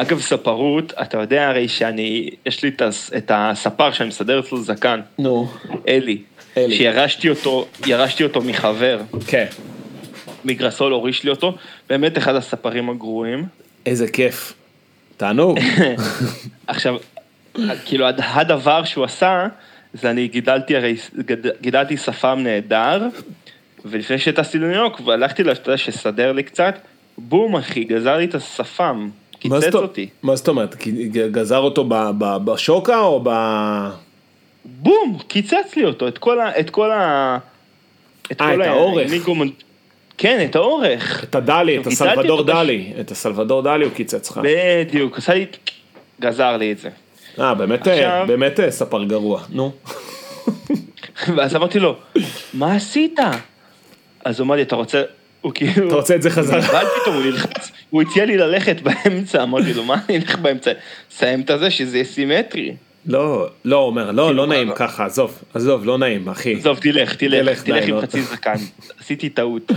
אגב, ספרות, אתה יודע הרי שאני, יש לי את הס- את הספר שאני מסדר אצלו זקן, נו, אלי, אלי. שירשתי אותו, ירשתי אותו מחבר, כן. מגרסול הוריש לי אותו, באמת אחד הספרים הגרועים. איזה כיף. תענוג. עכשיו, כאילו הד- הדבר שהוא עשה, זה אני גידלתי הרי, גידלתי שפם נהדר, ולפני שטסתי לניו יורק, והלכתי שסדר לי קצת, בום אחי, גזר לי את השפם, קיצץ אותי. מה זאת אומרת? גזר אותו ב- ב- בשוקה או ב... בום, קיצץ לי אותו, את כל ה... את כל ה... את אה, כל את האורך. כן, את האורך. את הדלי, את הסלבדור דלי. את הסלבדור דלי הוא קיצץ לך. בדיוק, עשה לי... גזר לי את זה. אה, באמת, עכשיו- באמת אה, ספר גרוע. נו. ואז אמרתי לו, מה עשית? אז הוא אמר לי, אתה רוצה... הוא כאילו... אתה רוצה את זה חזרה? אבל פתאום הוא נלחץ, הוא הציע לי ללכת באמצע, אמרתי לו, מה אני אלך באמצע? סיים את הזה, שזה יהיה סימטרי. לא, לא, אומר, לא, לא מה, נעים לא. ככה, עזוב, עזוב, לא נעים, אחי. עזוב, תלך, תלך, תלך עם לא. חצי זקן. עשיתי טעות.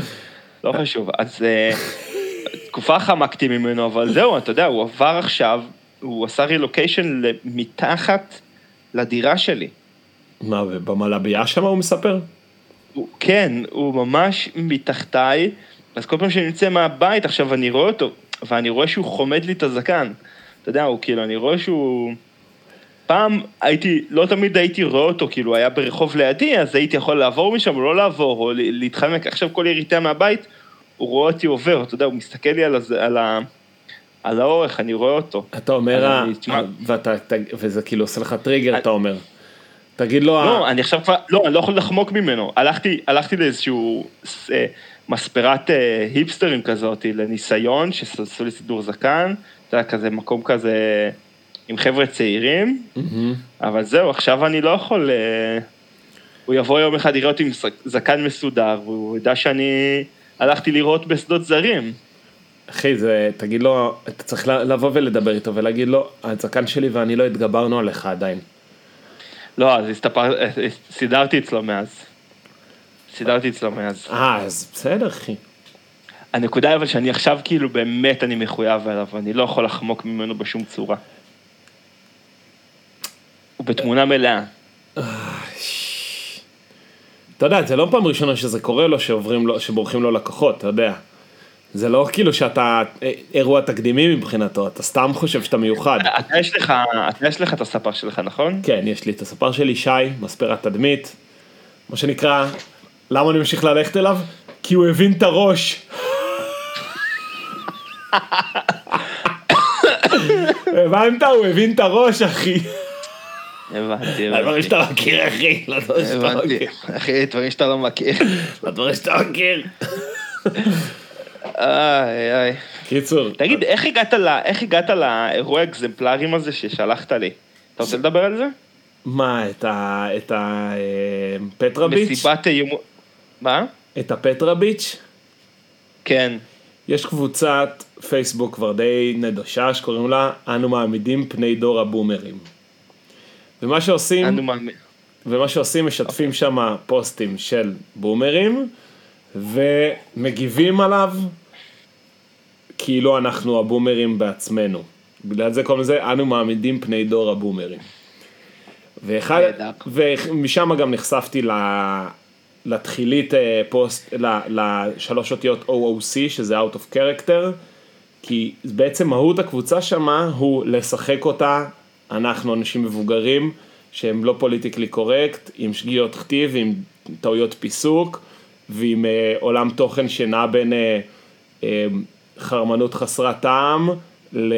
לא חשוב. אז אה, תקופה חמקתי ממנו, אבל זהו, אתה יודע, הוא עבר עכשיו, הוא עשה רילוקיישן מתחת לדירה שלי. מה, ובמלבייה שם הוא מספר? הוא, כן, הוא ממש מתחתיי, אז כל פעם שאני יוצא מהבית עכשיו אני רואה אותו, ואני רואה שהוא חומד לי את הזקן. אתה יודע, הוא כאילו, אני רואה שהוא... פעם הייתי, לא תמיד הייתי רואה אותו, כאילו, היה ברחוב לידי, אז הייתי יכול לעבור משם או לא לעבור, או להתחמק. עכשיו כל ירידה מהבית, הוא רואה אותי עובר, אתה יודע, הוא מסתכל לי על, הזה, על, ה, על האורך, אני רואה אותו. אתה אומר, אז ה- אני- ואתה, וזה כאילו עושה לך טריגר, אתה אומר. תגיד לו, לא, ה- אני עכשיו כבר, לא, אני לא יכול לחמוק ממנו. הלכתי, הלכתי לאיזשהו אה, מספרת אה, היפסטרים כזאת, לניסיון, שעשו לי סידור זקן, אתה יודע, כזה מקום כזה עם חבר'ה צעירים, מהמם. אבל זהו, עכשיו אני לא יכול... אה, הוא יבוא יום אחד, יראה אותי עם זק- זקן מסודר, והוא ידע שאני הלכתי לראות בשדות זרים. אחי, זה, תגיד לו, אתה צריך לבוא ולדבר איתו ולהגיד לו, הזקן שלי ואני לא התגברנו עליך עדיין. לא, אז הסתפר, אה, סידרתי אצלו מאז. סידרתי אצלו מאז. אה, אז בסדר, אחי. הנקודה אבל שאני עכשיו כאילו באמת אני מחויב אליו, אני לא יכול לחמוק ממנו בשום צורה. הוא בתמונה מלאה. אתה יודע, זה לא פעם ראשונה שזה קורה לו, שבורחים לו לקוחות, אתה יודע. זה לא כאילו שאתה אה, אירוע תקדימי מבחינתו, אתה סתם חושב שאתה מיוחד. אתה יש לך, אתה יש לך את הספר שלך, נכון? כן, יש לי את הספר שלי, שי, מספרת תדמית. מה שנקרא, למה אני ממשיך ללכת אליו? כי הוא הבין את הראש. הבנת? הוא הבין את הראש, אחי. הבנתי, הדברים הבנתי. שאתה מכיר, אחי. שאתה הבנתי. אחי, דברים שאתה לא מכיר. לדברים שאתה מכיר. איי, איי. קיצור. תגיד, איך הגעת ל- איך הגעת לאירוע האקזמפלרים הזה ששלחת לי? אתה רוצה לדבר על זה? מה, את ה... את ה... אה, פטרביץ'? מסיבת איום... מה? את הפטרביץ'? כן. יש קבוצת פייסבוק כבר די נדושה שקוראים לה אנו מעמידים פני דור הבומרים. ומה שעושים, אנו מאמין. ומה שעושים משתפים שם פוסטים של בומרים ומגיבים עליו כאילו אנחנו הבומרים בעצמנו. בגלל זה קוראים לזה אנו מעמידים פני דור הבומרים. ואחד. ומשם גם נחשפתי ל... לתחילית אה, פוסט, לשלוש אותיות OOC שזה Out of Character, כי בעצם מהות הקבוצה שמה הוא לשחק אותה, אנחנו אנשים מבוגרים שהם לא פוליטיקלי קורקט, עם שגיאות כתיב, עם טעויות פיסוק ועם אה, עולם תוכן שנע בין אה, אה, חרמנות חסרת טעם ל...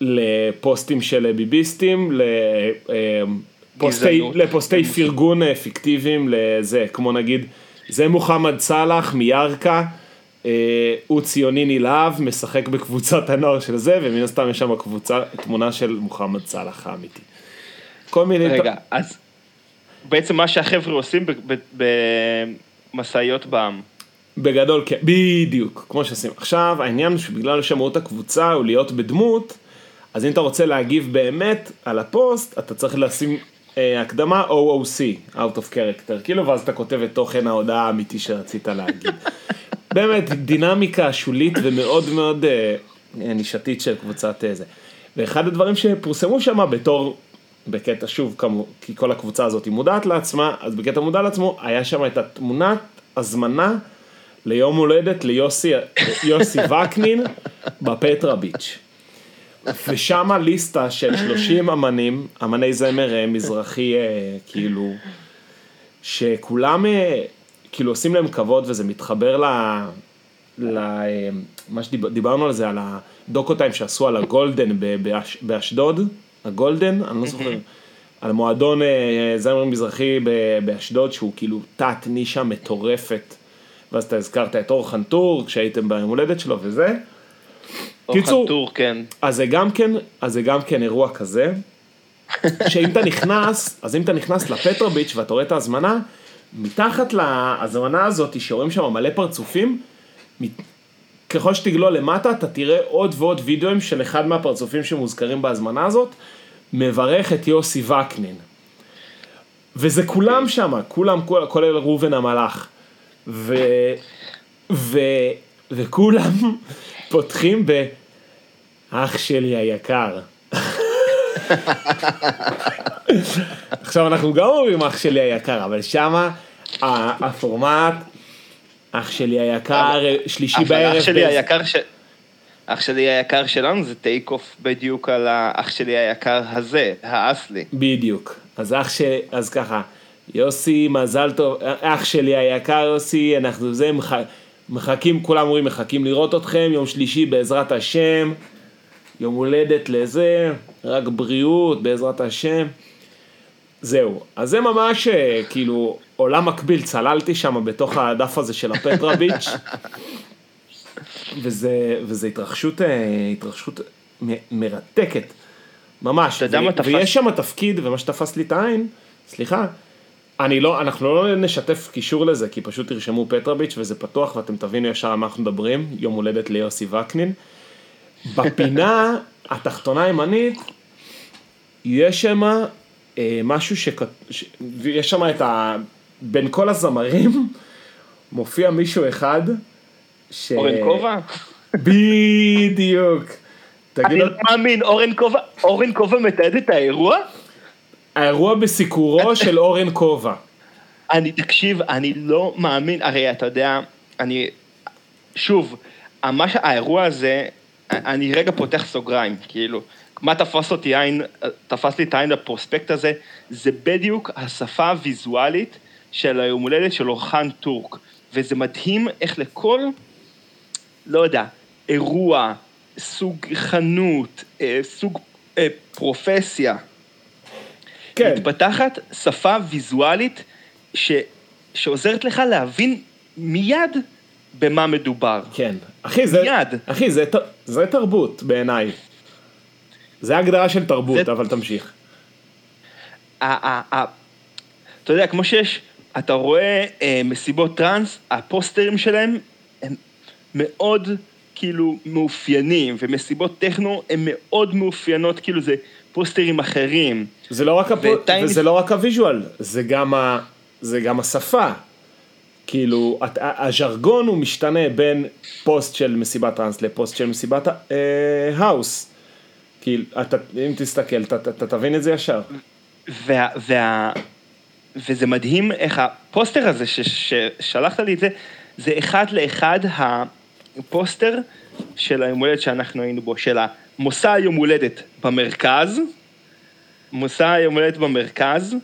לפוסטים של ביביסטים, לפוסטי, גזענות. לפוסטי פרגון אה, פיקטיביים לזה, כמו נגיד, זה מוחמד סאלח מירכא, אה, הוא ציוני נלהב, משחק בקבוצת הנוער של זה, ומן הסתם יש שם קבוצה, תמונה של מוחמד סאלח האמיתי. כל מיני... רגע, אז בעצם מה שהחבר'ה עושים במשאיות בעם. בגדול, כן, בדיוק, כמו שעושים. עכשיו, העניין שבגלל שמהות הקבוצה הוא להיות בדמות, אז אם אתה רוצה להגיב באמת על הפוסט, אתה צריך לשים אה, הקדמה OOC, Out of Character, כאילו, ואז אתה כותב את תוכן ההודעה האמיתי שרצית להגיד. באמת, דינמיקה שולית ומאוד מאוד אה, נישתית של קבוצת אה, זה. ואחד הדברים שפורסמו שם בתור, בקטע שוב, כמו, כי כל הקבוצה הזאת היא מודעת לעצמה, אז בקטע מודע לעצמו, היה שם את התמונת הזמנה ליום הולדת ליוסי יוסי וקנין בפטרה ביץ'. ושם ליסטה של 30 אמנים, אמני זמר אה, מזרחי אה, כאילו, שכולם אה, כאילו עושים להם כבוד וזה מתחבר ל... ל... מה שדיברנו על זה, על הדוקו טיים שעשו על הגולדן באש, באשדוד, הגולדן, אני לא זוכר, על מועדון זמר מזרחי באשדוד שהוא כאילו תת נישה מטורפת, ואז אתה הזכרת את אור חנטור כשהייתם ביום הולדת שלו וזה. קיצור, טור, כן. אז זה גם כן, אז זה גם כן אירוע כזה, שאם אתה נכנס, אז אם אתה נכנס לפטרוביץ' ואתה רואה את ההזמנה, מתחת להזמנה הזאת שרואים שם מלא פרצופים, ככל שתגלול למטה אתה תראה עוד ועוד וידאוים של אחד מהפרצופים שמוזכרים בהזמנה הזאת, מברך את יוסי וקנין. וזה כולם שם, כולם, כולל ראובן המלאך. ו... ו... וכולם פותחים ב... אח שלי היקר. עכשיו אנחנו גם אומרים אח שלי היקר, אבל שמה הפורמט, אח שלי היקר, שלישי בערב. אח שלי היקר ש... אח שלי היקר שלנו זה טייק אוף בדיוק על האח שלי היקר הזה, האסלי. בדיוק. אז אח שלי, אז ככה, יוסי, מזל טוב, אח שלי היקר יוסי, אנחנו זה, מחכים, כולם אומרים מחכים לראות אתכם, יום שלישי בעזרת השם, יום הולדת לזה, רק בריאות בעזרת השם. זהו, אז זה ממש אה, כאילו עולם מקביל, צללתי שם בתוך הדף הזה של הפטרה ביץ', וזה, וזה התרחשות, אה, התרחשות מ- מרתקת, ממש, ו- ויש שם תפקיד, ומה שתפס לי את העין, סליחה, אני לא, אנחנו לא נשתף קישור לזה, כי פשוט תרשמו פטרביץ' וזה פתוח ואתם תבינו ישר על מה אנחנו מדברים, יום הולדת ליוסי וקנין. בפינה התחתונה הימנית, יש שם אה, משהו ש... יש שם את ה... בין כל הזמרים, מופיע מישהו אחד, ש... אורן כובע? בדיוק. אני לא מאמין, אורן כובע, אורן כובע מתעד את האירוע? האירוע בסיקורו של אורן כובע. אני, תקשיב, אני לא מאמין, הרי אתה יודע, אני, שוב, מה שהאירוע הזה, אני רגע פותח סוגריים, כאילו, מה תפס אותי עין, תפס לי את העין בפרוספקט הזה, זה בדיוק השפה הוויזואלית של היום הולדת של אורחן טורק, וזה מדהים איך לכל, לא יודע, אירוע, סוג חנות, אה, סוג אה, פרופסיה, כן. מתפתחת שפה ויזואלית ש, שעוזרת לך להבין מיד במה מדובר. כן. אחי, זה, מיד. אחי, זה, זה תרבות בעיניי. זה הגדרה של תרבות, זה... אבל תמשיך. אתה יודע, כמו שיש, אתה רואה אה, מסיבות טראנס, הפוסטרים שלהם הם מאוד כאילו מאופיינים, ומסיבות טכנו הן מאוד מאופיינות, כאילו זה פוסטרים אחרים. זה לא רק, הפ... וטייניס... וזה לא רק ה visual, זה גם, ה... זה גם השפה. כאילו, הז'רגון הוא משתנה בין פוסט של מסיבת טראנס לפוסט של מסיבת אה, האוס. כאילו, אתה, אם תסתכל, אתה, תבין את זה ישר. וה, וה, וזה מדהים איך הפוסטר הזה ששלחת לי את זה, זה אחד לאחד הפוסטר של היום הולדת שאנחנו היינו בו, של המוסע היום הולדת במרכז, מוסע היום הולדת במרכז,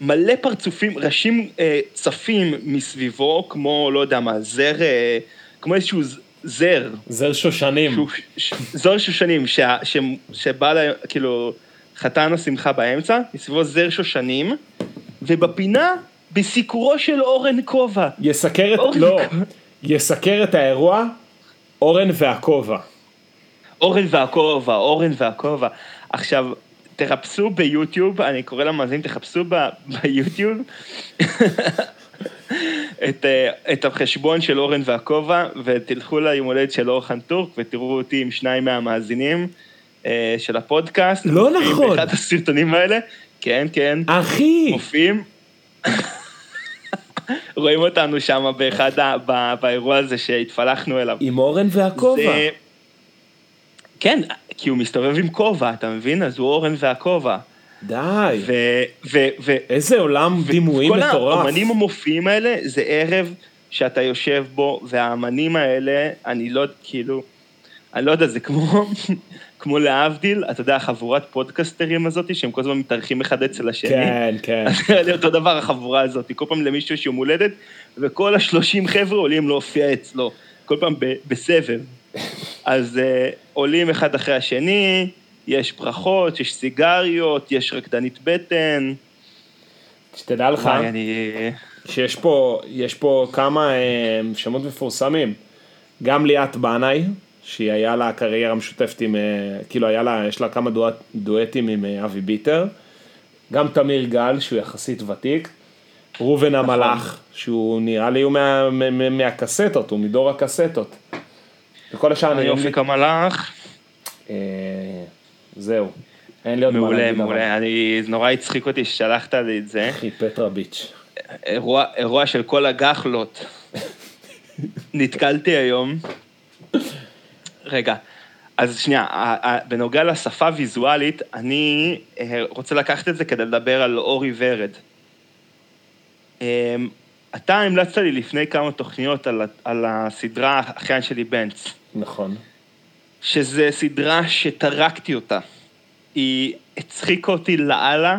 מלא פרצופים, ראשים אה, צפים מסביבו, כמו, לא יודע מה, זר, אה, כמו איזשהו זר. זר שושנים. ש, זר שושנים, ש, ש, שבא, לה, כאילו, חתן השמחה באמצע, מסביבו זר שושנים, ובפינה, בסיקורו של אורן כובע. יסקר את, אורן לא, יסקר את האירוע, אורן והכובע. אורן והכובע, אורן והכובע. עכשיו, תחפשו ביוטיוב, אני קורא למאזינים, תחפשו ב, ביוטיוב את, אה, את החשבון של אורן והכובע, ותלכו ליום הולדת של אורחן טורק, ותראו אותי עם שניים מהמאזינים אה, של הפודקאסט. לא נכון. באחד הסרטונים האלה, כן, כן. אחי. מופיעים. רואים אותנו שם באחד, ה, באירוע הזה שהתפלחנו אליו. עם אורן והכובע. זה... כן, כי הוא מסתובב עם כובע, אתה מבין? אז הוא אורן והכובע. די. ו... ו... ו... איזה עולם דימויים כל מטורף. האמנים המופיעים האלה זה ערב שאתה יושב בו, והאמנים האלה, אני לא, כאילו, אני לא יודע, זה כמו, כמו להבדיל, אתה יודע, חבורת פודקסטרים הזאת, שהם כל הזמן מתארחים אחד אצל השני. כן, כן. אז אותו דבר החבורה הזאת, כל פעם למישהו יש יום הולדת, וכל השלושים חבר'ה עולים להופיע אצלו, כל פעם ב- בסבב. אז uh, עולים אחד אחרי השני, יש ברכות, יש סיגריות, יש רקדנית בטן. שתדע לך, אני... שיש פה, יש פה כמה אה, שמות מפורסמים. גם ליאת בנאי, שהיא היה לה קריירה משותפת עם, אה, כאילו היה לה, יש לה כמה דואט, דואטים עם אה, אבי ביטר. גם תמיר גל, שהוא יחסית ותיק. ראובן המלאך, שהוא נראה לי הוא מה, מה, מה, מהקסטות, הוא מדור הקסטות. וכל השאר אני היופי המלאך, אה, זהו. אין לי עוד מה מעולה, להגיד. אבל. מעולה. אני, זה נורא הצחיק אותי ששלחת לי את זה. אחי, פטרה ביץ'. אירוע, אירוע של כל הגחלות. נתקלתי היום. רגע, אז שנייה, בנוגע לשפה ויזואלית, אני אה, רוצה לקחת את זה כדי לדבר על אורי ורד. אה, אתה המלצת לי לפני כמה תוכניות על הסדרה אחיין שלי בנץ, נכון. שזה סדרה שטרקתי אותה. היא הצחיקה אותי לאללה,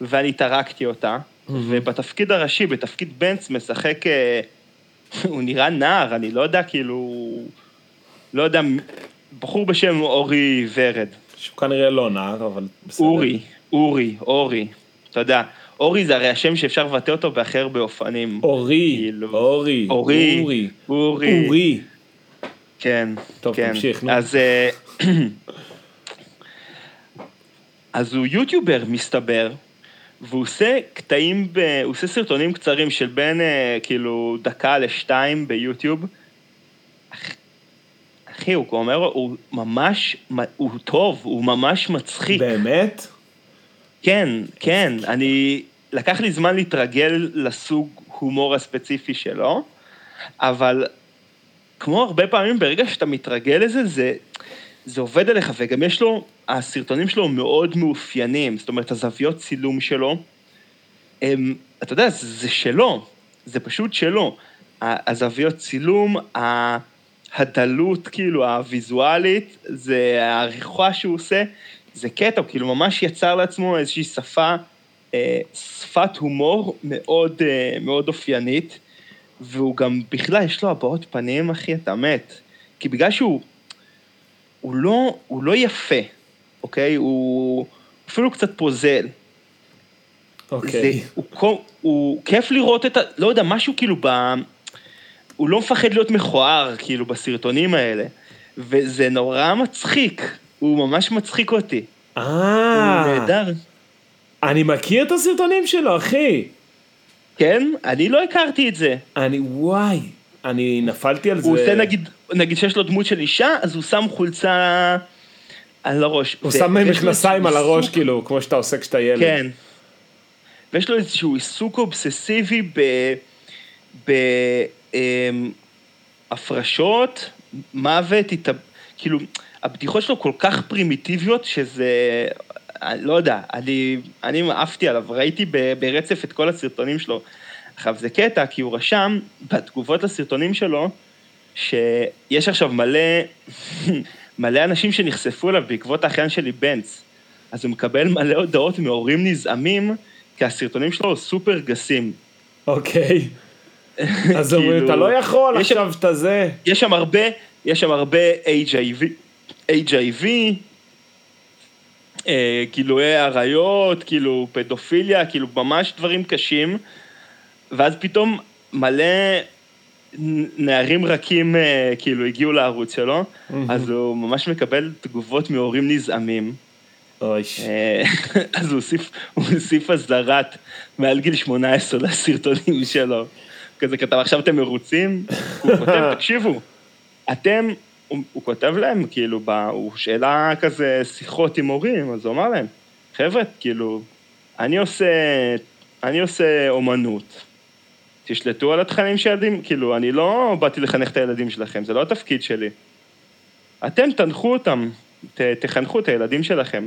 ואני טרקתי אותה, ובתפקיד הראשי, בתפקיד בנץ, משחק, אה, הוא נראה נער, אני לא יודע, כאילו, לא יודע, בחור בשם אורי ורד. שהוא כנראה לא נער, אבל בסדר. אורי, אורי, אורי, אתה יודע, אורי זה הרי השם שאפשר לבטא אותו בהכי הרבה אופנים. אורי, כאילו. אורי, אורי, אורי, אורי. כן, טוב, כן. תמשיך, נו. אז, אה, אז הוא יוטיובר, מסתבר, והוא עושה קטעים, ב... הוא עושה סרטונים קצרים של בין אה, כאילו דקה לשתיים ביוטיוב. אח- אחי, הוא אומר, הוא ממש, הוא טוב, הוא ממש מצחיק. באמת? כן, כן, אני... לקח לי זמן להתרגל לסוג הומור הספציפי שלו, אבל כמו הרבה פעמים, ברגע שאתה מתרגל לזה, זה, זה עובד עליך, וגם יש לו, הסרטונים שלו מאוד מאופיינים, זאת אומרת, הזוויות צילום שלו, הם, אתה יודע, זה, זה שלו, זה פשוט שלו. הזוויות צילום, הדלות, כאילו, הוויזואלית, זה העריכה שהוא עושה, זה קטע, הוא כאילו ממש יצר לעצמו איזושהי שפה, אה, שפת הומור מאוד, אה, מאוד אופיינית, והוא גם, בכלל, יש לו הבעות פנים, אחי, אתה מת. כי בגלל שהוא, הוא לא, הוא לא יפה, אוקיי? הוא אפילו קצת פוזל. אוקיי. זה, הוא, כל- הוא כיף לראות את ה... לא יודע, משהו כאילו ב... הוא לא מפחד להיות מכוער, כאילו, בסרטונים האלה. וזה נורא מצחיק. הוא ממש מצחיק אותי. הוא אה, נהדר. אני מכיר את הסרטונים שלו, אחי. כן? אני לא הכרתי את זה. אני, וואי, אני נפלתי על זה. הוא עושה, נגיד, נגיד שיש לו דמות של אישה, אז הוא שם חולצה על הראש. הוא שם מכנסיים על הראש, כאילו, כמו שאתה עושה כשאתה ילד. כן. ויש לו איזשהו עיסוק אובססיבי ב... ב... אמ, הפרשות, מוות, התאב... כאילו, הבדיחות שלו כל כך פרימיטיביות שזה... לא יודע, אני, אני עפתי עליו, ראיתי ברצף את כל הסרטונים שלו. עכשיו, זה קטע, כי הוא רשם בתגובות לסרטונים שלו, שיש עכשיו מלא, מלא אנשים שנחשפו אליו בעקבות האחיין שלי בנץ. אז הוא מקבל מלא הודעות מהורים נזעמים, כי הסרטונים שלו סופר גסים. אוקיי. אז אומרים, כאילו, אתה לא יכול עכשיו שאתה זה. יש שם הרבה, יש שם הרבה HIV, HIV, אה, גילויי עריות, כאילו פדופיליה, כאילו ממש דברים קשים, ואז פתאום מלא נערים רכים אה, כאילו הגיעו לערוץ שלו, אז הוא ממש מקבל תגובות מהורים נזעמים. אוי, אה, אז הוא הוסיף, הוא הוסיף אזהרת מעל גיל 18 לסרטונים שלו. כזה כתב, עכשיו אתם מרוצים? הוא כותב, תקשיבו, אתם, הוא, הוא כותב להם, כאילו, ב, הוא שאלה כזה שיחות עם הורים, אז הוא אמר להם, חבר'ה, כאילו, אני עושה, אני עושה אומנות, תשלטו על התכנים של ילדים, כאילו, אני לא באתי לחנך את הילדים שלכם, זה לא התפקיד שלי. אתם תנחו אותם, ת, תחנכו את הילדים שלכם.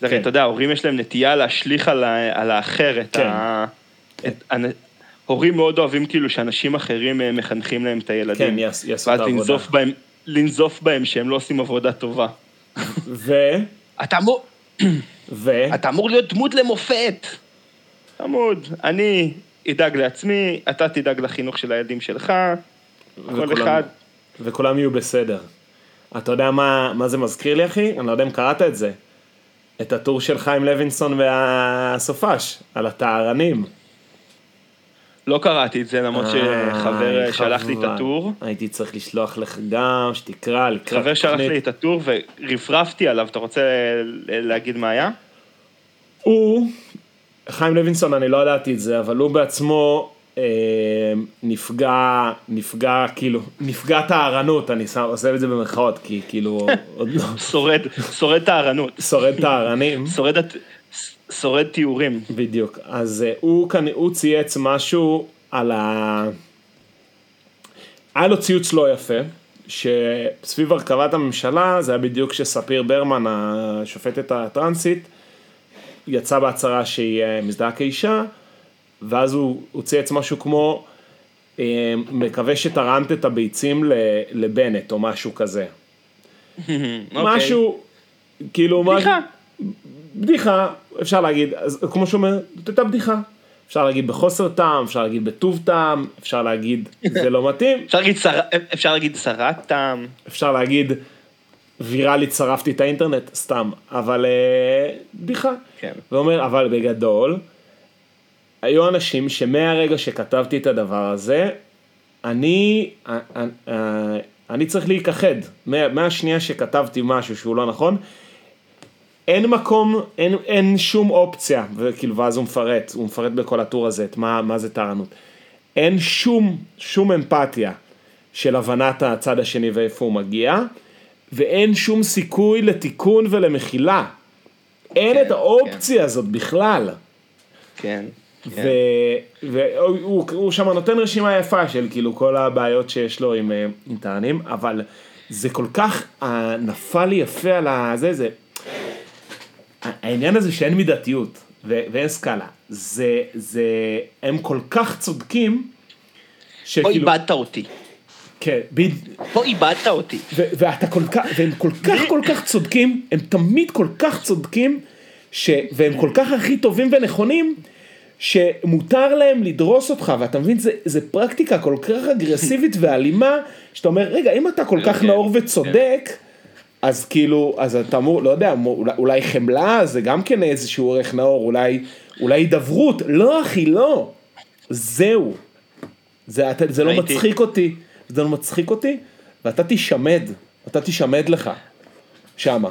זה הרי, כן. אתה יודע, ההורים יש להם נטייה להשליך על, ה, על האחר את כן. ה... את, הורים מאוד אוהבים כאילו שאנשים אחרים אה, מחנכים להם את הילדים. כן, יעש- יעשו את ואז העבודה. לנזוף בהם, לנזוף בהם שהם לא עושים עבודה טובה. ו... אתה אמור, ו... אתה אמור להיות דמות למופת. חמוד, אני אדאג לעצמי, אתה תדאג לחינוך של הילדים שלך, כל אחד. וכולם יהיו בסדר. אתה יודע מה, מה זה מזכיר לי, אחי? אני לא יודע אם קראת את זה. את הטור של חיים לוינסון והסופש, על הטהרנים. לא קראתי את זה, למרות שחבר איי, שלח לי את. הטור. הייתי צריך לשלוח לך גם, שתקרא, לקראת חבר שלח. לי את הטור ורפרפתי עליו, אתה רוצה להגיד מה היה? הוא, חיים לוינסון, אני לא ידעתי את זה, אבל הוא בעצמו אה, נפגע, נפגע, כאילו, נפגע טהרנות, אני שם, עושה את זה במרכאות, כי כאילו, עוד לא, שורד, שורד טהרנות, שורד טהרנים. שורד, שורד תיאורים. בדיוק. אז אה, הוא כאן, הוא צייץ משהו על ה... היה לו ציוץ לא יפה, שסביב הרכבת הממשלה, זה היה בדיוק כשספיר ברמן, השופטת הטרנסית, יצאה בהצהרה שהיא אה, מזדהה כאישה, ואז הוא, הוא צייץ משהו כמו, אה, מקווה שתרמת את הביצים לבנט, או משהו כזה. אוקיי. משהו, כאילו, מה-. בדיחה, אפשר להגיד, אז כמו שהוא אומר, זאת הייתה בדיחה. אפשר להגיד בחוסר טעם, אפשר להגיד בטוב טעם, אפשר להגיד זה לא מתאים, אפשר להגיד שר- אפשר להגיד שרת טעם. אפשר להגיד ויראלית שרפתי את האינטרנט, סתם, אבל אה, בדיחה. כן. ואומר, אבל בגדול, היו אנשים שמהרגע שכתבתי את הדבר הזה, אני, אה, אה, אה, אני צריך להיכחד. מה- מהשנייה שכתבתי משהו שהוא לא נכון, אין מקום, אין, אין שום אופציה, וכאילו, ואז הוא מפרט, הוא מפרט בכל הטור הזה את מה, מה זה טהרנות. אין שום, שום אמפתיה של הבנת הצד השני ואיפה הוא מגיע, ואין שום סיכוי לתיקון ולמחילה. אין כן, את האופציה הזאת בכלל. כן. כן. והוא הוא, הוא שם נותן רשימה יפה של כאילו כל הבעיות שיש לו עם, אה, עם טענים, אבל זה כל כך נפל לי יפה על הזה, זה... העניין הזה שאין מידתיות ו- ואין סקאלה, זה, זה, הם כל כך צודקים, פה שכאילו, איבדת אותי. כן, בד- פה איבדת אותי. ו- ואתה כל כך, והם כל כך כל כך צודקים, הם תמיד כל כך צודקים, ש- והם כל כך הכי טובים ונכונים, שמותר להם לדרוס אותך, ואתה מבין, זה, זה פרקטיקה כל כך אגרסיבית ואלימה, שאתה אומר, רגע, אם אתה כל כך כן, נאור וצודק, אז כאילו, אז אתה אמור, לא יודע, אולי, אולי חמלה זה גם כן איזשהו ערך נאור, אולי, אולי הידברות, לא אחי, לא, זהו, זה, אתה, זה לא ראיתי- מצחיק אותי, זה לא מצחיק אותי, ואתה תישמד, אתה תישמד לך, שמה.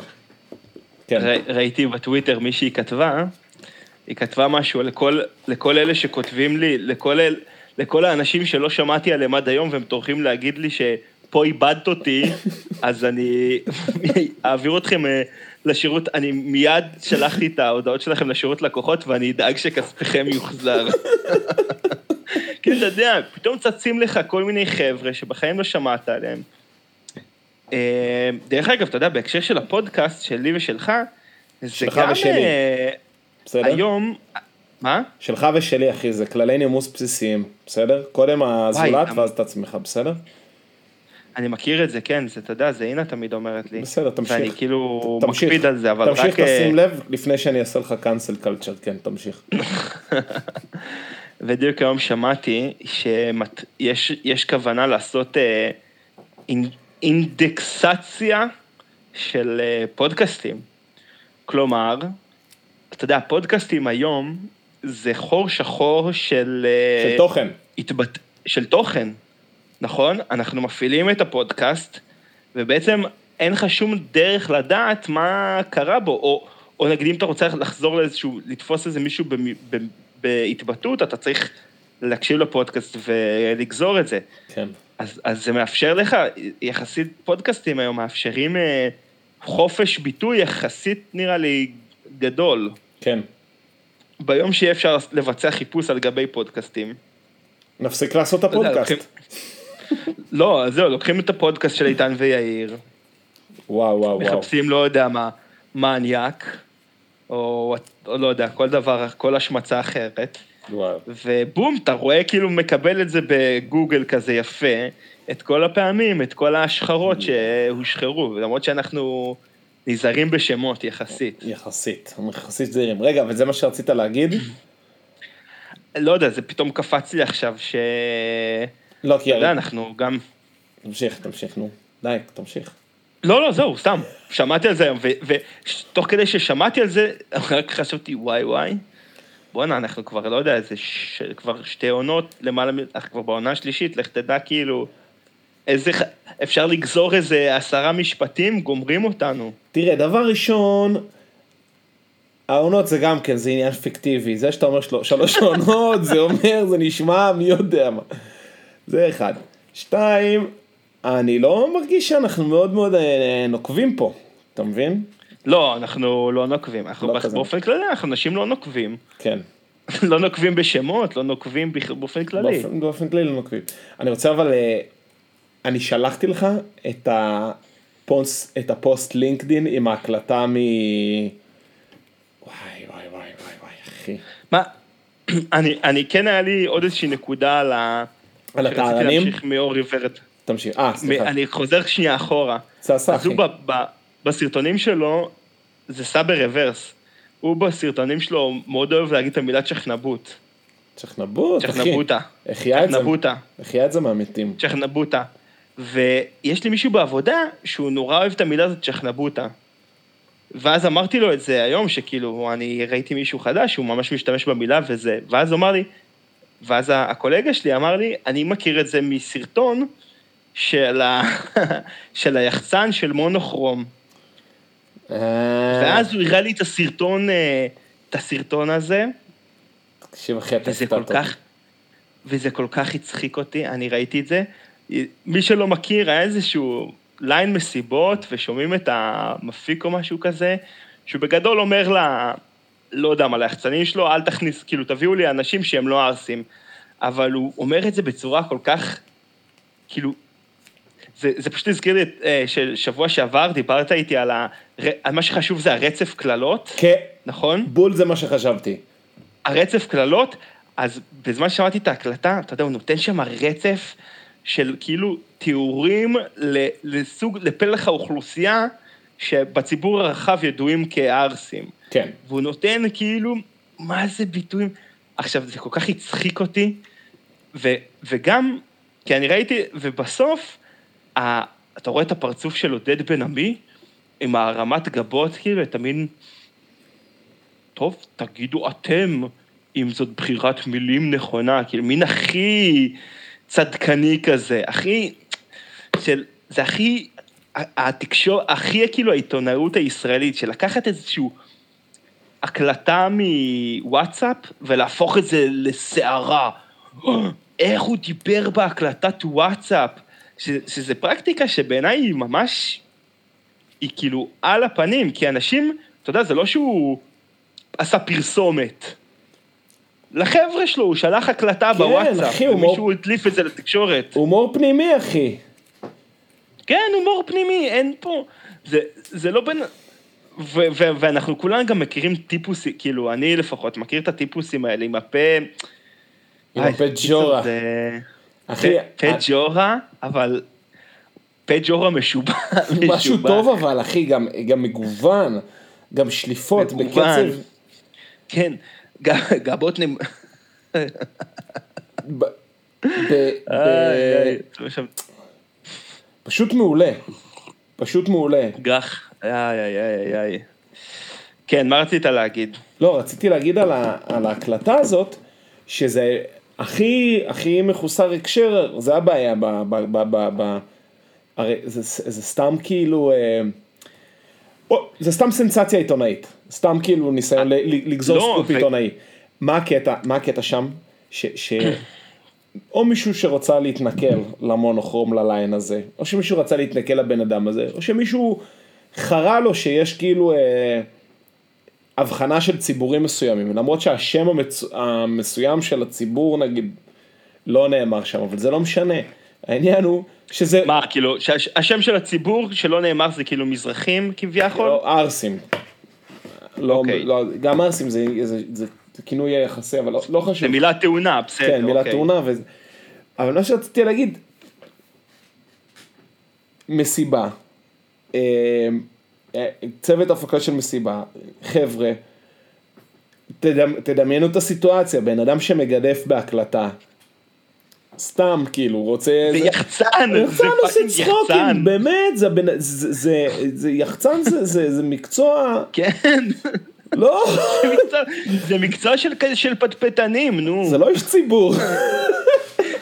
כן, ר- ראיתי בטוויטר מישהי כתבה, היא כתבה משהו לכל, לכל אלה שכותבים לי, לכל, אל, לכל האנשים שלא שמעתי עליהם עד היום והם טורחים להגיד לי שפה איבדת אותי, אז אני אעביר אתכם אה, לשירות, אני מיד שלחתי את ההודעות שלכם לשירות לקוחות ואני אדאג שכספכם יוחזר. כאילו, אתה יודע, פתאום צצים לך כל מיני חבר'ה שבחיים לא שמעת עליהם. אה, דרך אגב, אתה יודע, בהקשר של הפודקאסט שלי ושלך, זה גם... ושלי. אה, בסדר? היום... מה? שלך ושלי אחי, זה כללי נימוס בסיסיים, בסדר? קודם הזולת ואז את עצמך, בסדר? אני מכיר את זה, כן, זה, אתה יודע, זה אינה תמיד אומרת לי. בסדר, תמשיך. ואני כאילו תמשיך, מקפיד על זה, אבל רק... תמשיך, אה, תשים לב, לפני שאני אעשה לך cancel culture, כן, תמשיך. בדיוק היום שמעתי שיש יש כוונה לעשות אה, אינ, אינדקסציה של אה, פודקאסטים. כלומר, אתה יודע, פודקאסטים היום זה חור שחור של... אה, של תוכן. התבט... של תוכן, נכון? אנחנו מפעילים את הפודקאסט, ובעצם אין לך שום דרך לדעת מה קרה בו, או, או נגיד אם אתה רוצה לחזור לאיזשהו, לתפוס איזה מישהו במ... ב... בהתבטאות, אתה צריך להקשיב לפודקאסט ולגזור את זה. כן. אז, אז זה מאפשר לך, יחסית פודקאסטים היום מאפשרים אה, חופש ביטוי יחסית נראה לי גדול. כן. ביום שיהיה אפשר לבצע חיפוש על גבי פודקאסטים, נפסיק לעשות את הפודקאסט. לא, אז זהו, לוקחים את הפודקאסט של איתן ויאיר, וואו, וואו, וואו. מחפשים לא יודע מה, מניאק, או, או לא יודע, כל דבר, כל השמצה אחרת, וואו. ובום, אתה רואה כאילו מקבל את זה בגוגל כזה יפה, את כל הפעמים, את כל ההשחרות שהושחרו, למרות שאנחנו נזהרים בשמות יחסית. יחסית, יחסית זהירים. רגע, וזה מה שרצית להגיד? לא יודע, זה פתאום קפץ לי עכשיו, ש... לא, כי אתה יודע. אנחנו גם... תמשיך, תמשיך, נו. די, תמשיך. לא, לא, זהו, סתם. שמעתי על זה היום, ותוך כדי ששמעתי על זה, רק חשבתי, וואי וואי, בואנה, אנחנו כבר, לא יודע, איזה, ש... כבר שתי עונות, למעלה, אנחנו כבר בעונה השלישית, לך תדע כאילו, איזה, אפשר לגזור איזה עשרה משפטים, גומרים אותנו. תראה, דבר ראשון, העונות זה גם כן, זה עניין פיקטיבי. זה שאתה אומר של... שלוש עונות, זה אומר, זה נשמע מי יודע מה. זה אחד. שתיים, אני לא מרגיש שאנחנו מאוד מאוד אה, נוקבים פה, אתה מבין? לא, אנחנו לא נוקבים, אנחנו לא. באופן כללי, אנחנו אנשים לא נוקבים. כן. לא נוקבים בשמות, לא נוקבים באופן כללי. באופן, באופן כללי לא נוקבים. אני רוצה אבל, אה, אני שלחתי לך את הפוסט, את הפוסט לינקדין עם ההקלטה מ... וואי וואי וואי וואי וואי אחי. מה, אני, אני כן היה לי עוד איזושהי נקודה על ה... על רציתי הטהרנים? להמשיך מאורי ורד. תמשיך. אה, סליחה. אני חוזר שנייה אחורה. סע, אז. הוא ב, ב, בסרטונים שלו, זה סע ברוורס. הוא בסרטונים שלו מאוד אוהב להגיד את המילה צ'חנבוט. צ'חנבוט, אחי. צ'חנבוטה. החיה את זה. צ'חנבוטה. החיה את זה מהמתים. צ'חנבוטה. ויש לי מישהו בעבודה שהוא נורא אוהב את המילה הזאת צ'חנבוטה. ואז אמרתי לו את זה היום, שכאילו, אני ראיתי מישהו חדש, שהוא ממש משתמש במילה וזה, ואז הוא אמר לי, ואז הקולגה שלי אמר לי, אני מכיר את זה מסרטון של, ה... של היחצן של מונוכרום. אה, ואז הוא הראה לי את הסרטון, אה, את הסרטון הזה, תקשיב אחי, אתה וזה כל אותי. כך, וזה כל כך הצחיק אותי, אני ראיתי את זה. מי שלא מכיר, היה איזשהו ליין מסיבות, ושומעים את המפיק או משהו כזה, שהוא בגדול אומר לה, לא יודע מה, ליחצנים שלו, אל תכניס, כאילו, תביאו לי אנשים שהם לא ערסים. אבל הוא אומר את זה בצורה כל כך, כאילו, זה, זה פשוט הזכיר לי, את, אה, ששבוע שעבר דיברת איתי על, ה, על מה שחשוב זה הרצף קללות, כן, נכון? בול זה מה שחשבתי. הרצף קללות, אז בזמן ששמעתי את ההקלטה, אתה יודע, הוא נותן שם רצף של כאילו תיאורים לסוג, לפלח האוכלוסייה שבציבור הרחב ידועים כערסים. כן. והוא נותן כאילו, מה זה ביטויים? עכשיו, זה כל כך הצחיק אותי, ו, וגם, כי אני ראיתי, ובסוף, ה, אתה רואה את הפרצוף של עודד בן עמי, עם הרמת גבות, כאילו, את המין, טוב, תגידו אתם, אם זאת בחירת מילים נכונה, כאילו, מין הכי צדקני כזה, הכי, של, זה הכי, התקשור, הכי כאילו העיתונאות הישראלית, של לקחת איזשהו הקלטה מוואטסאפ ולהפוך את זה לסערה. איך הוא דיבר בהקלטת וואטסאפ, ש, שזה פרקטיקה שבעיניי היא ממש, היא כאילו על הפנים, כי אנשים, אתה יודע, זה לא שהוא עשה פרסומת. לחבר'ה שלו, הוא שלח הקלטה כן, בוואטסאפ, אחי, ומישהו מאוד- הדליף את זה לתקשורת. הומור פנימי אחי. כן, הומור פנימי, אין פה... זה, זה לא בין... ו- ו- ואנחנו כולנו גם מכירים טיפוסים, כאילו, אני לפחות מכיר את הטיפוסים האלה עם הפה... עם הפה ג'ורה. אחי, פה פה ג'ורה, אבל פה ג'ורה משובח. משהו. טוב אבל אחי, גם, גם מגוון, גם שליפות, מגוון. בקצב, כן, גבות נמ... ב, ב, ב, איי, איי, עכשיו, פשוט מעולה, פשוט מעולה. גח, איי, איי, איי, איי. כן, מה רצית להגיד? לא, רציתי להגיד על, ה, על ההקלטה הזאת, שזה הכי, הכי מחוסר הקשר, זה הבעיה, ב, ב, ב, ב, ב, הרי זה, זה סתם כאילו, אה, או, זה סתם סנסציה עיתונאית, סתם כאילו ניסיון ל- לגזור לא, סקופ עיתונאי. מה הקטע, מה הקטע שם? ש, ש... או מישהו שרצה להתנכל למונוכרום לליין הזה, או שמישהו רצה להתנכל לבן אדם הזה, או שמישהו חרה לו שיש כאילו אה, הבחנה של ציבורים מסוימים, למרות שהשם המצ... המסוים של הציבור נגיד לא נאמר שם, אבל זה לא משנה. העניין הוא שזה... מה, כאילו, שהשם של הציבור שלא נאמר זה כאילו מזרחים כביכול? לא, ערסים. לא, אוקיי. לא, גם ערסים זה, זה, זה, זה כינוי יחסי, אבל לא, לא חשוב. זה מילה טעונה, בסדר, כן, מילה אוקיי. טעונה, וזה... אבל מה שרציתי להגיד, מסיבה, אה, אה, צוות הפקה של מסיבה, חבר'ה, תדמ, תדמיינו את הסיטואציה, בן אדם שמגדף בהקלטה, סתם כאילו, רוצה... זה יחצן, זה יחצן עושה צחוקים. באמת, זה, זה, זה, זה יחצן זה, זה, זה מקצוע, כן, לא, זה מקצוע- של כזה- של פטפטנים, נו. זה לא איש ציבור.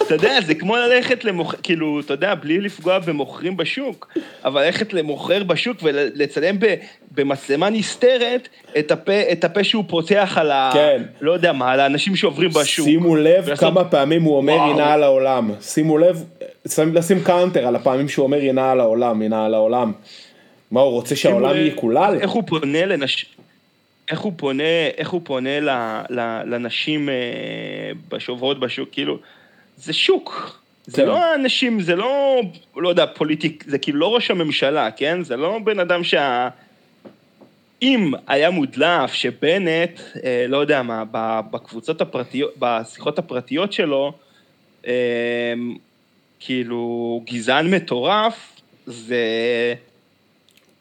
אתה יודע, זה כמו ללכת למוכר, כאילו, אתה יודע, בלי לפגוע במוכרים בשוק, אבל ללכת למוכר בשוק ולצלם ב- במצלמה נסתרת את הפה, את הפה שהוא פותח על ה... כן. לא יודע מה, על האנשים שעוברים בשוק. שימו לב ולעשות- כמה פעמים הוא אומר וואו. הנה על העולם. שימו לב, לשים counter על הפעמים שהוא אומר הנה על העולם, הנה על העולם. מה, הוא רוצה שהעולם יקולל? איך הוא פונה לנש... איך הוא פונה, איך הוא פונה ל, ל, לנשים אה, שעוברות בשוק, כאילו, זה שוק. זה כן. לא האנשים, זה לא, לא יודע, פוליטיק, זה כאילו לא ראש הממשלה, כן? זה לא בן אדם שה... אם היה מודלף שבנט, אה, לא יודע מה, בקבוצות הפרטיות, בשיחות הפרטיות שלו, אה, כאילו, גזען מטורף, זה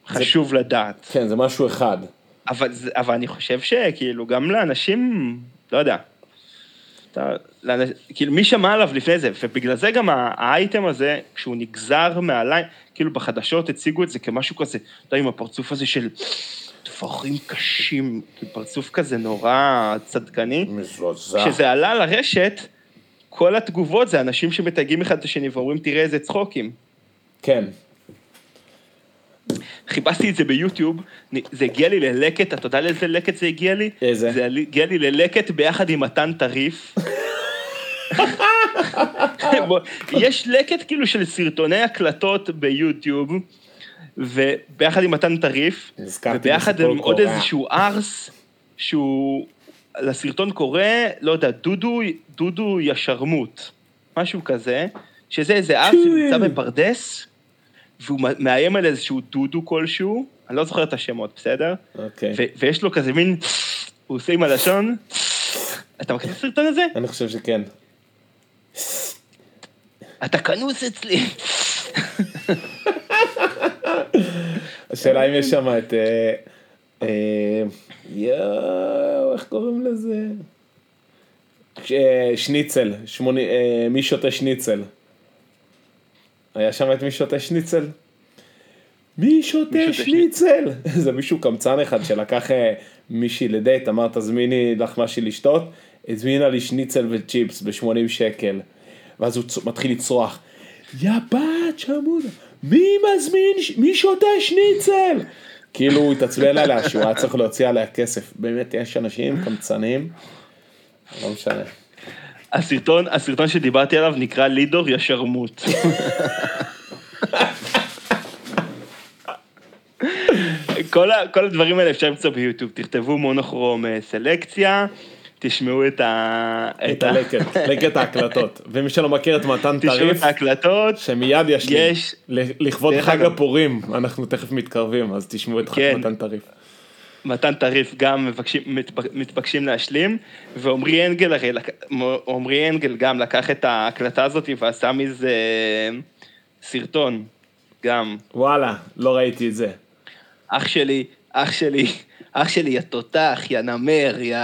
חשוב לדעת. כן, זה משהו אחד. אבל, אבל אני חושב שכאילו גם לאנשים, לא יודע, אתה, לאנש, כאילו מי שמע עליו לפני זה, ובגלל זה גם האייטם הזה, כשהוא נגזר מהליין, כאילו בחדשות הציגו את זה כמשהו כזה, אתה יודע, עם הפרצוף הזה של טפוחים קשים, כאילו פרצוף כזה נורא צדקני. מזועזע. כשזה עלה לרשת, כל התגובות זה אנשים שמתייגים אחד את השני ואומרים, תראה איזה צחוקים. כן. חיפשתי את זה ביוטיוב, זה הגיע לי ללקט, אתה יודע לאיזה לקט זה הגיע לי? איזה? זה הגיע לי ללקט ביחד עם מתן טריף. יש לקט כאילו של סרטוני הקלטות ביוטיוב, וביחד עם מתן טריף, וביחד עם עוד. איזשהו ארס, שהוא, לסרטון קורא, לא יודע, דודו, דודו ישרמוט, משהו כזה, שזה איזה ארס שנמצא בפרדס, והוא מאיים על איזשהו דודו כלשהו, אני לא זוכר את השמות, בסדר? אוקיי. ו- ויש לו כזה מין, הוא עושה עם הלשון, אתה מכיר את הסרטון הזה? אני חושב שכן. אתה כנוס אצלי. השאלה אם יש שם את... אה, אה, יואו, איך קוראים לזה? אה, שניצל, מי שותה שניצל. היה שם את מי שותה שניצל? מי שותה שניצל? זה מישהו קמצן אחד שלקח אה, מישהי לדייט, אמר תזמיני לך משהי לשתות, הזמינה לי שניצל וצ'יפס ב-80 שקל. ואז הוא מתחיל לצרוח, יא בת שמודה, מי מזמין, מי שותה שניצל? כאילו הוא התעצבן עליה שהוא היה צריך להוציא עליה כסף. באמת, יש אנשים קמצנים, לא משנה. הסרטון, הסרטון שדיברתי עליו נקרא לידור ישרמוט. כל, ה, כל הדברים האלה אפשר למצוא ביוטיוב, תכתבו מונוכרום אה, סלקציה, תשמעו את ה... את הלקט, לקט ההקלטות. ומי שלא מכיר את מתן תשמעו טריף, את ההקלטות, שמיד ישלים. יש- לכבוד חג הפורים, אנחנו תכף מתקרבים, אז תשמעו את כן. מתן טריף. מתן טריף גם מבקשים, מתבק- מתבקשים להשלים, ועמרי אנגל הרי, עמרי אנגל גם לקח את ההקלטה הזאת ועשה מזה סרטון, גם. וואלה, לא ראיתי את זה. אח שלי, אח שלי, אח שלי, יא תותח, יא נמר, יא...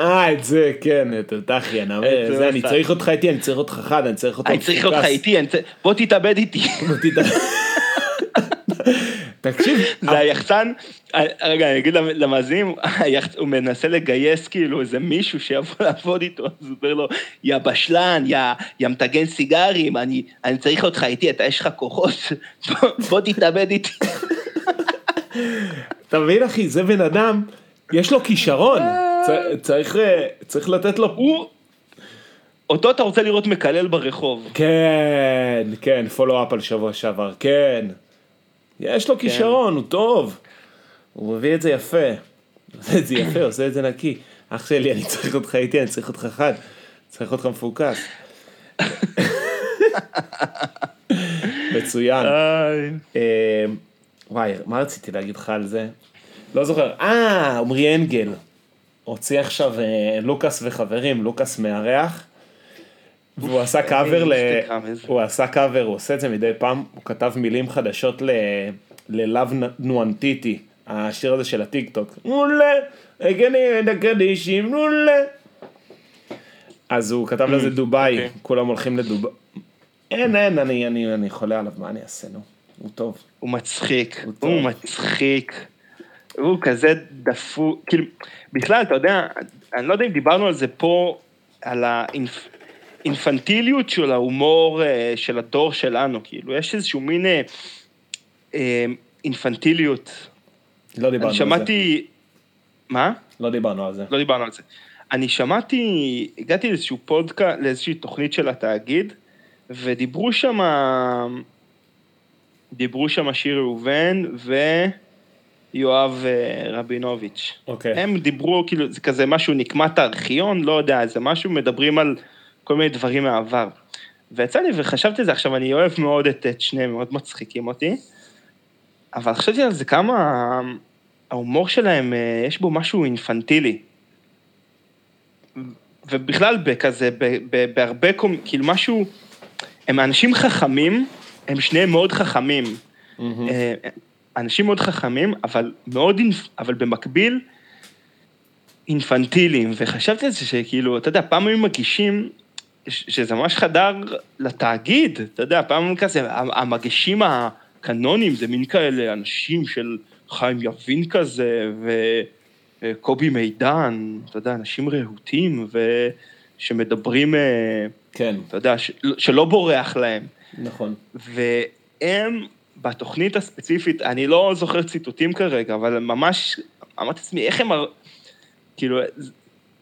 אה, את זה, כן, את אותך, יא נמר, זה אני. צריך אותך איתי, אני צריך אותך חד, אני צריך אותך אני צריך אותך איתי, בוא תתאבד איתי. תקשיב, זה היחצן, רגע, אני אגיד למאזינים, הוא מנסה לגייס כאילו איזה מישהו שיבוא לעבוד איתו, אז הוא אומר לו, יא בשלן, יא, מטגן סיגרים, אני, אני צריך אותך איתי, אתה יש לך כוחות, בוא, בוא תתאבד איתי. אתה מבין אחי, זה בן אדם, יש לו כישרון, צריך, אה, צריך לתת לו... הוא, אותו אתה רוצה לראות מקלל ברחוב. כן, כן, פולו-אפ על שבוע שעבר, כן. יש לו כישרון, הוא טוב. הוא מביא את זה יפה. עושה את זה יפה, עושה את זה נקי. אח שלי, אני צריך אותך איתי, אני צריך אותך חד. צריך אותך מפוקס. מצוין. אה, וואי, מה רציתי להגיד לך על זה? לא זוכר. אה, עמרי אנגל. הוציא עכשיו אה, לוקאס וחברים, לוקאס מארח. והוא עשה קאבר ל... אינסטגרם, איזה- הוא עשה קאבר, הוא עושה את זה מדי פעם, הוא כתב מילים חדשות ל... ל Love Nwantiti, השיר הזה של הטיק טוק. מולה, הגני הקדישים, מולה. אז הוא כתב לזה דובאי, אוקיי. כולם הולכים לדובאי. אין, אין, אני, אני, אני חולה עליו, מה אני אעשה, נו? הוא טוב. הוא מצחיק, הוא מצחיק. הוא כזה דפוק, כאילו, בכלל, אתה יודע, אני לא יודע אם דיברנו על זה פה, על האינפנטיליות של ההומור אה, של הדור שלנו, כאילו, יש איזשהו מין אה, אה, אינפנטיליות. לא דיברנו על זה. שמעתי, מה? לא דיברנו על זה. לא דיברנו על זה. אני שמעתי, הגעתי לאיזשהו פודקאסט, לאיזושהי תוכנית של התאגיד, ודיברו שם, דיברו שם שיר ראובן ויואב רבינוביץ'. אוקיי. הם דיברו, כאילו, זה כזה משהו נקמת הארכיון, לא יודע, זה משהו, מדברים על כל מיני דברים מהעבר. ויצא לי וחשבתי על זה, עכשיו אני אוהב מאוד את, את שניהם, מאוד מצחיקים אותי, אבל חשבתי על זה כמה ההומור שלהם, אה, יש בו משהו אינפנטילי. ובכלל בכזה, בהרבה, קומ- כאילו משהו, הם אנשים חכמים, הם שניהם מאוד חכמים. אה, אנשים מאוד חכמים, אבל מאוד, אבל במקביל, אינפנטיליים, וחשבתי על זה שכאילו, אתה יודע, פעם היו מגישים, שזה ממש חדר לתאגיד, אתה יודע, פעם כזה, ה- המגישים הקנונים זה מין כאלה אנשים של חיים יבין כזה, וקובי מידן, אתה יודע, אנשים רהוטים, ושמדברים, אה, כן, אתה יודע, שלא בורח להם. נכון. והם, בתוכנית הספציפית, אני לא זוכר ציטוטים כרגע, אבל ממש, אמרתי לעצמי, איך הם, כאילו,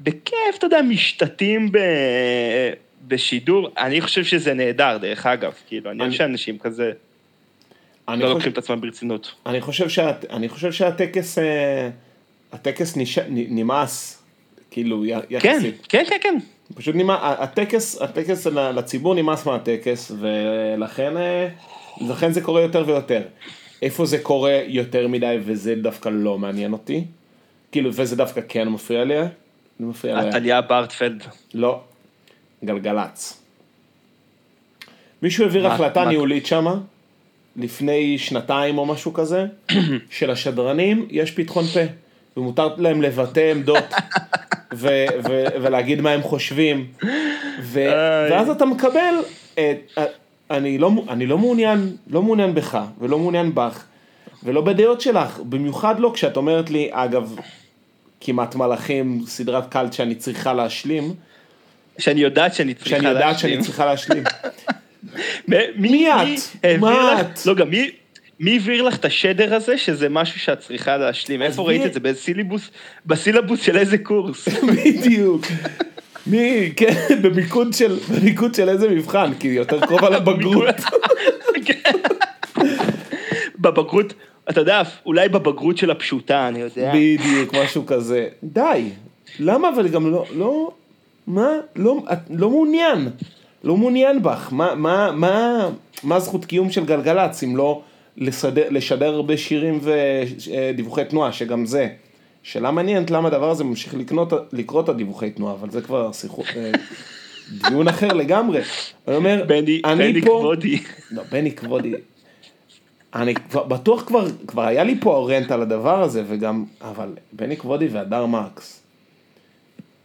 בכיף, אתה יודע, משתתים ב... בשידור, אני חושב שזה נהדר, דרך אגב, כאילו, אני אני- שאנשים כזה לא חושב- לוקחים את עצמם ברצינות. אני חושב, שהט... אני חושב שהטקס, אה, הטקס נש... נמאס, כאילו, י- כן, יחסית. כן, כן, כן. פשוט נמאס, הטקס, הטקס לציבור נמאס מהטקס, ולכן אה, לכן זה קורה יותר ויותר. איפה זה קורה יותר מדי וזה דווקא לא מעניין אותי? כאילו, וזה דווקא כן מפריע לי? זה מפריע לי. עתליה ברטפלד. לא. גלגלצ. מישהו העביר החלטה ניהולית שמה, לפני שנתיים או משהו כזה, שלשדרנים יש פתחון פה, ומותר להם לבטא עמדות, ו- ו- ולהגיד מה הם חושבים, ו-. ואז אתה מקבל, את- אני לא, אני לא מעוניין, לא מעוניין בך, ולא מעוניין בך, ולא בדעות שלך, במיוחד לא כשאת אומרת לי, אגב, כמעט מלאכים, סדרת קאלט שאני צריכה להשלים, שאני יודעת שאני צריכה שאני יודעת שאני להשלים. צריכה להשלים. מי, את? מה את? לא, גם מי... מי העביר לך את השדר הזה, שזה משהו שאת צריכה להשלים? איפה ראית את זה? באיזה סילבוס? בסילבוס של איזה קורס? בדיוק. מי, כן, במיקוד של, במיקוד של איזה מבחן, כי יותר קרוב על הבגרות. בבגרות, אתה יודע, אולי בבגרות של הפשוטה, אני יודע. בדיוק, משהו כזה. די. למה אבל גם לא, לא, מה, לא, את לא מעוניין. לא מעוניין בך. מה, מה, מה, מה זכות קיום של גלגלצ אם לא לסדר, לשדר הרבה שירים ודיווחי תנועה, שגם זה. שאלה מעניינת למה הדבר הזה ממשיך לקנות, לקרוא את הדיווחי תנועה, אבל זה כבר שיחות, אה, דיון אחר לגמרי. אני אומר, בני, אני בני פה, כבודי. לא, בני כבודי. אני כבר, בטוח כבר, כבר היה לי פה רנט על הדבר הזה, וגם, אבל בני כבודי והדר מרקס.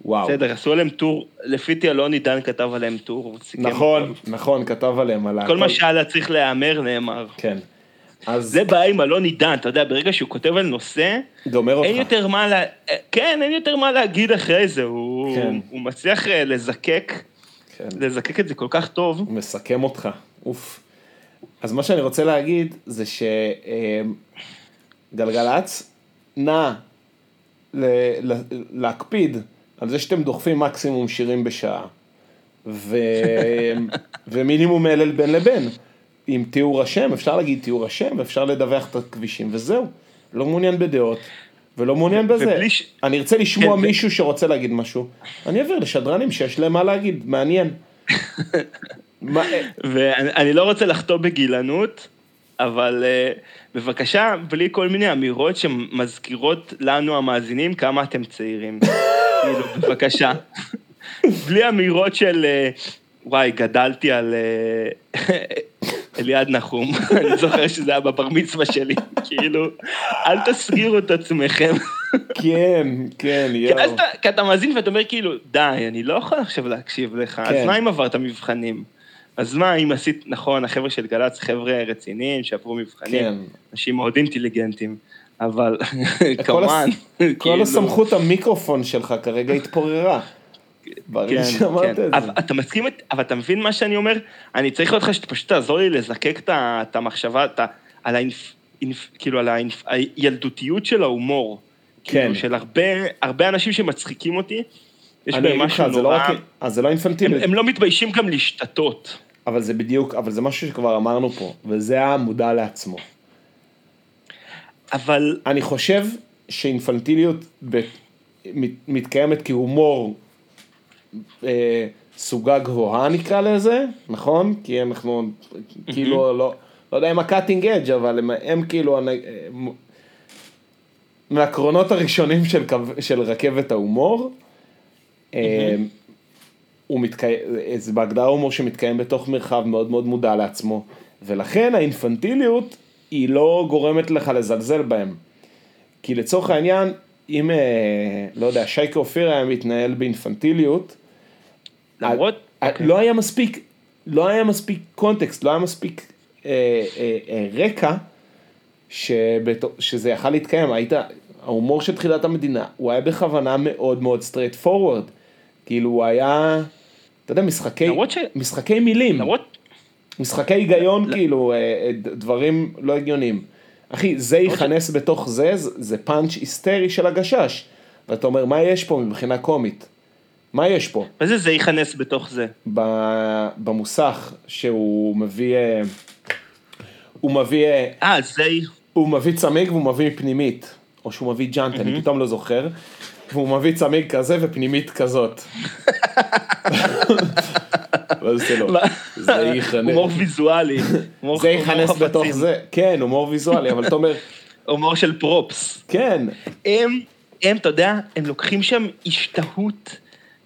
וואו. בסדר, עשו עליהם טור, לפי תיה אלון עידן כתב עליהם טור. נכון. נכון, כתב עליהם על כל מה שהיה צריך להיאמר נאמר. כן. אז זה בעיה עם אלון עידן, אתה יודע, ברגע שהוא כותב על נושא, גומר אין אותך. יותר מה לה... כן, אין יותר מה להגיד אחרי זה, הוא, כן. הוא מצליח אה, לזקק, כן. לזקק את זה כל כך טוב. הוא מסכם אותך, אוף. אז מה שאני רוצה להגיד זה שגלגלצ נע ל- ל- להקפיד על זה שאתם דוחפים מקסימום שירים בשעה. ו... ומינימום אלה בין לבין. עם תיאור השם, אפשר להגיד תיאור השם, ואפשר לדווח את הכבישים, וזהו. לא מעוניין בדעות, ולא מעוניין בזה. ובלי ש- אני ארצה לשמוע כן, ו- מישהו שרוצה להגיד משהו, אני אעביר לשדרנים שיש להם מה להגיד, מעניין. מה- ואני אני לא רוצה לחטוא בגילנות, אבל uh, בבקשה, בלי כל מיני אמירות שמזכירות לנו המאזינים כמה אתם צעירים. כאילו, בבקשה. בלי אמירות של, uh, וואי, גדלתי על uh, אליעד נחום, אני זוכר שזה היה בבר מצווה שלי, כאילו, אל תסגירו את עצמכם. כן, כן, יואו. כי אתה מאזין ואתה אומר כאילו, די, אני לא יכול עכשיו להקשיב לך, אז כן. מה אם עברת מבחנים? אז מה אם עשית, נכון, החבר'ה של גל"צ, חבר'ה רציניים שעברו מבחנים, כן. אנשים מאוד אינטליגנטים, אבל כמובן, כל הסמכות המיקרופון שלך כרגע התפוררה. כן, כן. אתה מסכים, אבל אתה מבין מה שאני אומר? אני צריך אותך שפשוט תעזור לי לזקק את המחשבה, על כאילו, על הילדותיות של ההומור. כן. כאילו, של הרבה, אנשים שמצחיקים אותי, יש בהם משהו לא נורא... אז זה לא הם, אינפנטיליות, הם לא מתביישים גם להשתטות. אבל זה בדיוק, אבל זה משהו שכבר אמרנו פה, וזה המודע לעצמו. אבל אני חושב שאינפנטיליות ב... מת- מתקיימת כהומור אה, סוגה גבוהה נקרא לזה, נכון? כי אנחנו כאילו לא, לא יודע אם ה cutting edge אבל הם, הם כאילו הנ- אה, מהקרונות הראשונים של, של רכבת ההומור. אה, הוא מתקיים, זה בהגדרה הומור שמתקיים בתוך מרחב מאוד מאוד מודע לעצמו, ולכן האינפנטיליות היא לא גורמת לך לזלזל בהם. כי לצורך העניין, אם, אה, לא יודע, שייקה אופיר היה מתנהל באינפנטיליות, למרות... אה, אוקיי. לא היה מספיק, לא היה מספיק קונטקסט, לא היה מספיק אה, אה, אה, רקע שבת, שזה יכל להתקיים, היית, ההומור של תחילת המדינה, הוא היה בכוונה מאוד מאוד straightforward, כאילו הוא היה, אתה יודע, משחקי, ש- משחקי מילים, למרות... משחקי היגיון כאילו, אה, אה, דברים לא הגיוניים. אחי, זה ייכנס בתוך זה, זה פאנץ' היסטרי של הגשש. ואתה אומר, מה יש פה מבחינה קומית? מה יש פה? מה זה זה ייכנס בתוך זה? במוסך שהוא מביא, אה, הוא מביא, אה, אה, זה... הוא מביא צמיג והוא מביא פנימית, או שהוא מביא ג'אנט, אני פתאום לא זוכר, והוא מביא צמיג כזה ופנימית כזאת. ואז זה לא, זה ייכנס, הומור ויזואלי. זה ייכנס. בתוך זה, כן, הומור ויזואלי, אבל אתה אומר, הומור של פרופס. כן, הם, הם, אתה יודע, הם לוקחים שם השתהות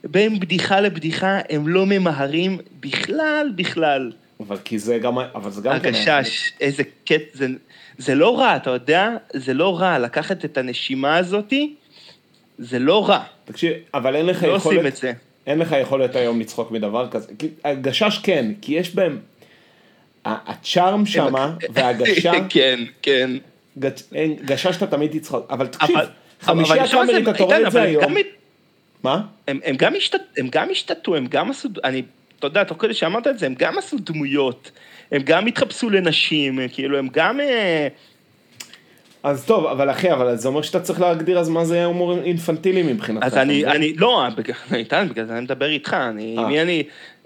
בין בדיחה לבדיחה, הם לא ממהרים בכלל, בכלל. אבל כי זה גם, אבל זה גם כן הגשש, איזה קט, זה, זה לא רע, אתה יודע? זה לא רע, לקחת את הנשימה הזאתי, זה לא רע. תקשיב, אבל אין לך לא עושים יכולת, את זה. אין לך יכולת היום לצחוק מדבר כזה, הגשש כן, כי יש בהם, הצ'ארם שמה, וההגשה, כן, כן. גשש אתה תמיד תצחוק, אבל תקשיב, אבל- חמישי אבל עכשיו הקאמרית זה- אתה רואה את זה היום, מה? הם, גם השתת, הם גם השתתו, הם גם עשו, אני, אתה יודע, תוך כדי שאמרת את זה, הם גם עשו דמויות, הם גם התחפשו לנשים, כאילו, הם גם... אה, אז טוב, אבל אחי, אבל זה אומר שאתה צריך להגדיר אז מה זה הומור אינפנטילי מבחינתך. אז אני? אני, לא, בגלל- איתן, בגלל זה אני מדבר איתך, אני, אה. מי אני,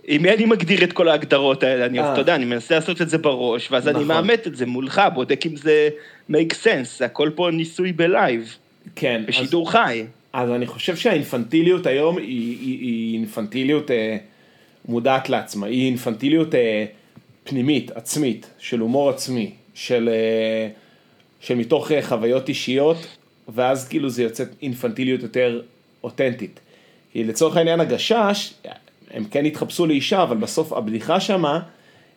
עם מי אני מגדיר את כל ההגדרות האלה, אני, אה. אתה יודע, אני מנסה לעשות את זה בראש, ואז אני נכון. מאמת את זה מולך, בודק אם זה make sense, הכל פה ניסוי בלייב, כן, אז- בשידור חי. אז אני חושב שהאינפנטיליות היום היא, אינפנטיליות אה, מודעת לעצמה, היא אינפנטיליות אה, פנימית, עצמית, של הומור עצמי, של, אה, של מתוך אה, חוויות אישיות, ואז כאילו זה יוצא אינפנטיליות יותר אותנטית. כי לצורך העניין הגשש, הם כן התחפשו לאישה, אבל בסוף הבדיחה שמה,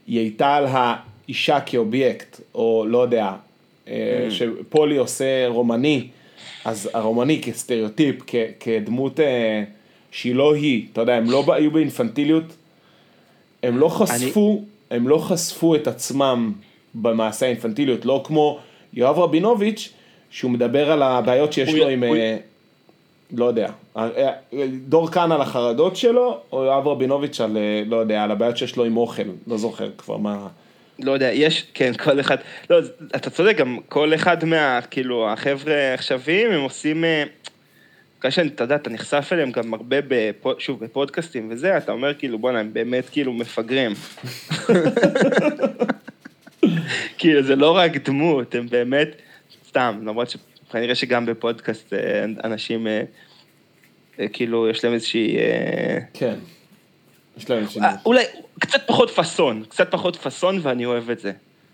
היא הייתה על האישה כאובייקט, או לא יודע, אה, שפולי עושה רומני, אז הרומני כסטריאוטיפ, כ- כדמות אה, שהיא לא היא, אתה יודע, הם לא היו באינפנטיליות, הם לא חשפו, הם לא חשפו את עצמם במעשה האינפנטיליות, לא כמו יואב רבינוביץ', שהוא מדבר על הבעיות שיש לו עם, אה, לא יודע, אה, אה, דור כאן על החרדות שלו, או יואב רבינוביץ' על, לא יודע, על הבעיות שיש לו עם אוכל, לא זוכר כבר מה... לא יודע, יש, כן, כל אחד, לא, אתה צודק, גם כל אחד מה, כאילו, החבר'ה העכשוויים, הם עושים, בגלל שאני, אתה יודע, אתה נחשף אליהם גם הרבה, בפוד, שוב, בפודקאסטים וזה, אתה אומר, כאילו, בואנה, הם באמת, כאילו, מפגרים. כאילו, זה לא רק דמות, הם באמת, סתם, למרות שכנראה שגם בפודקאסט אה, אנשים, אה, אה, כאילו, יש להם איזושהי... כן. יש להם. אה, אולי קצת פחות פאסון, קצת פחות פאסון ואני אוהב את זה.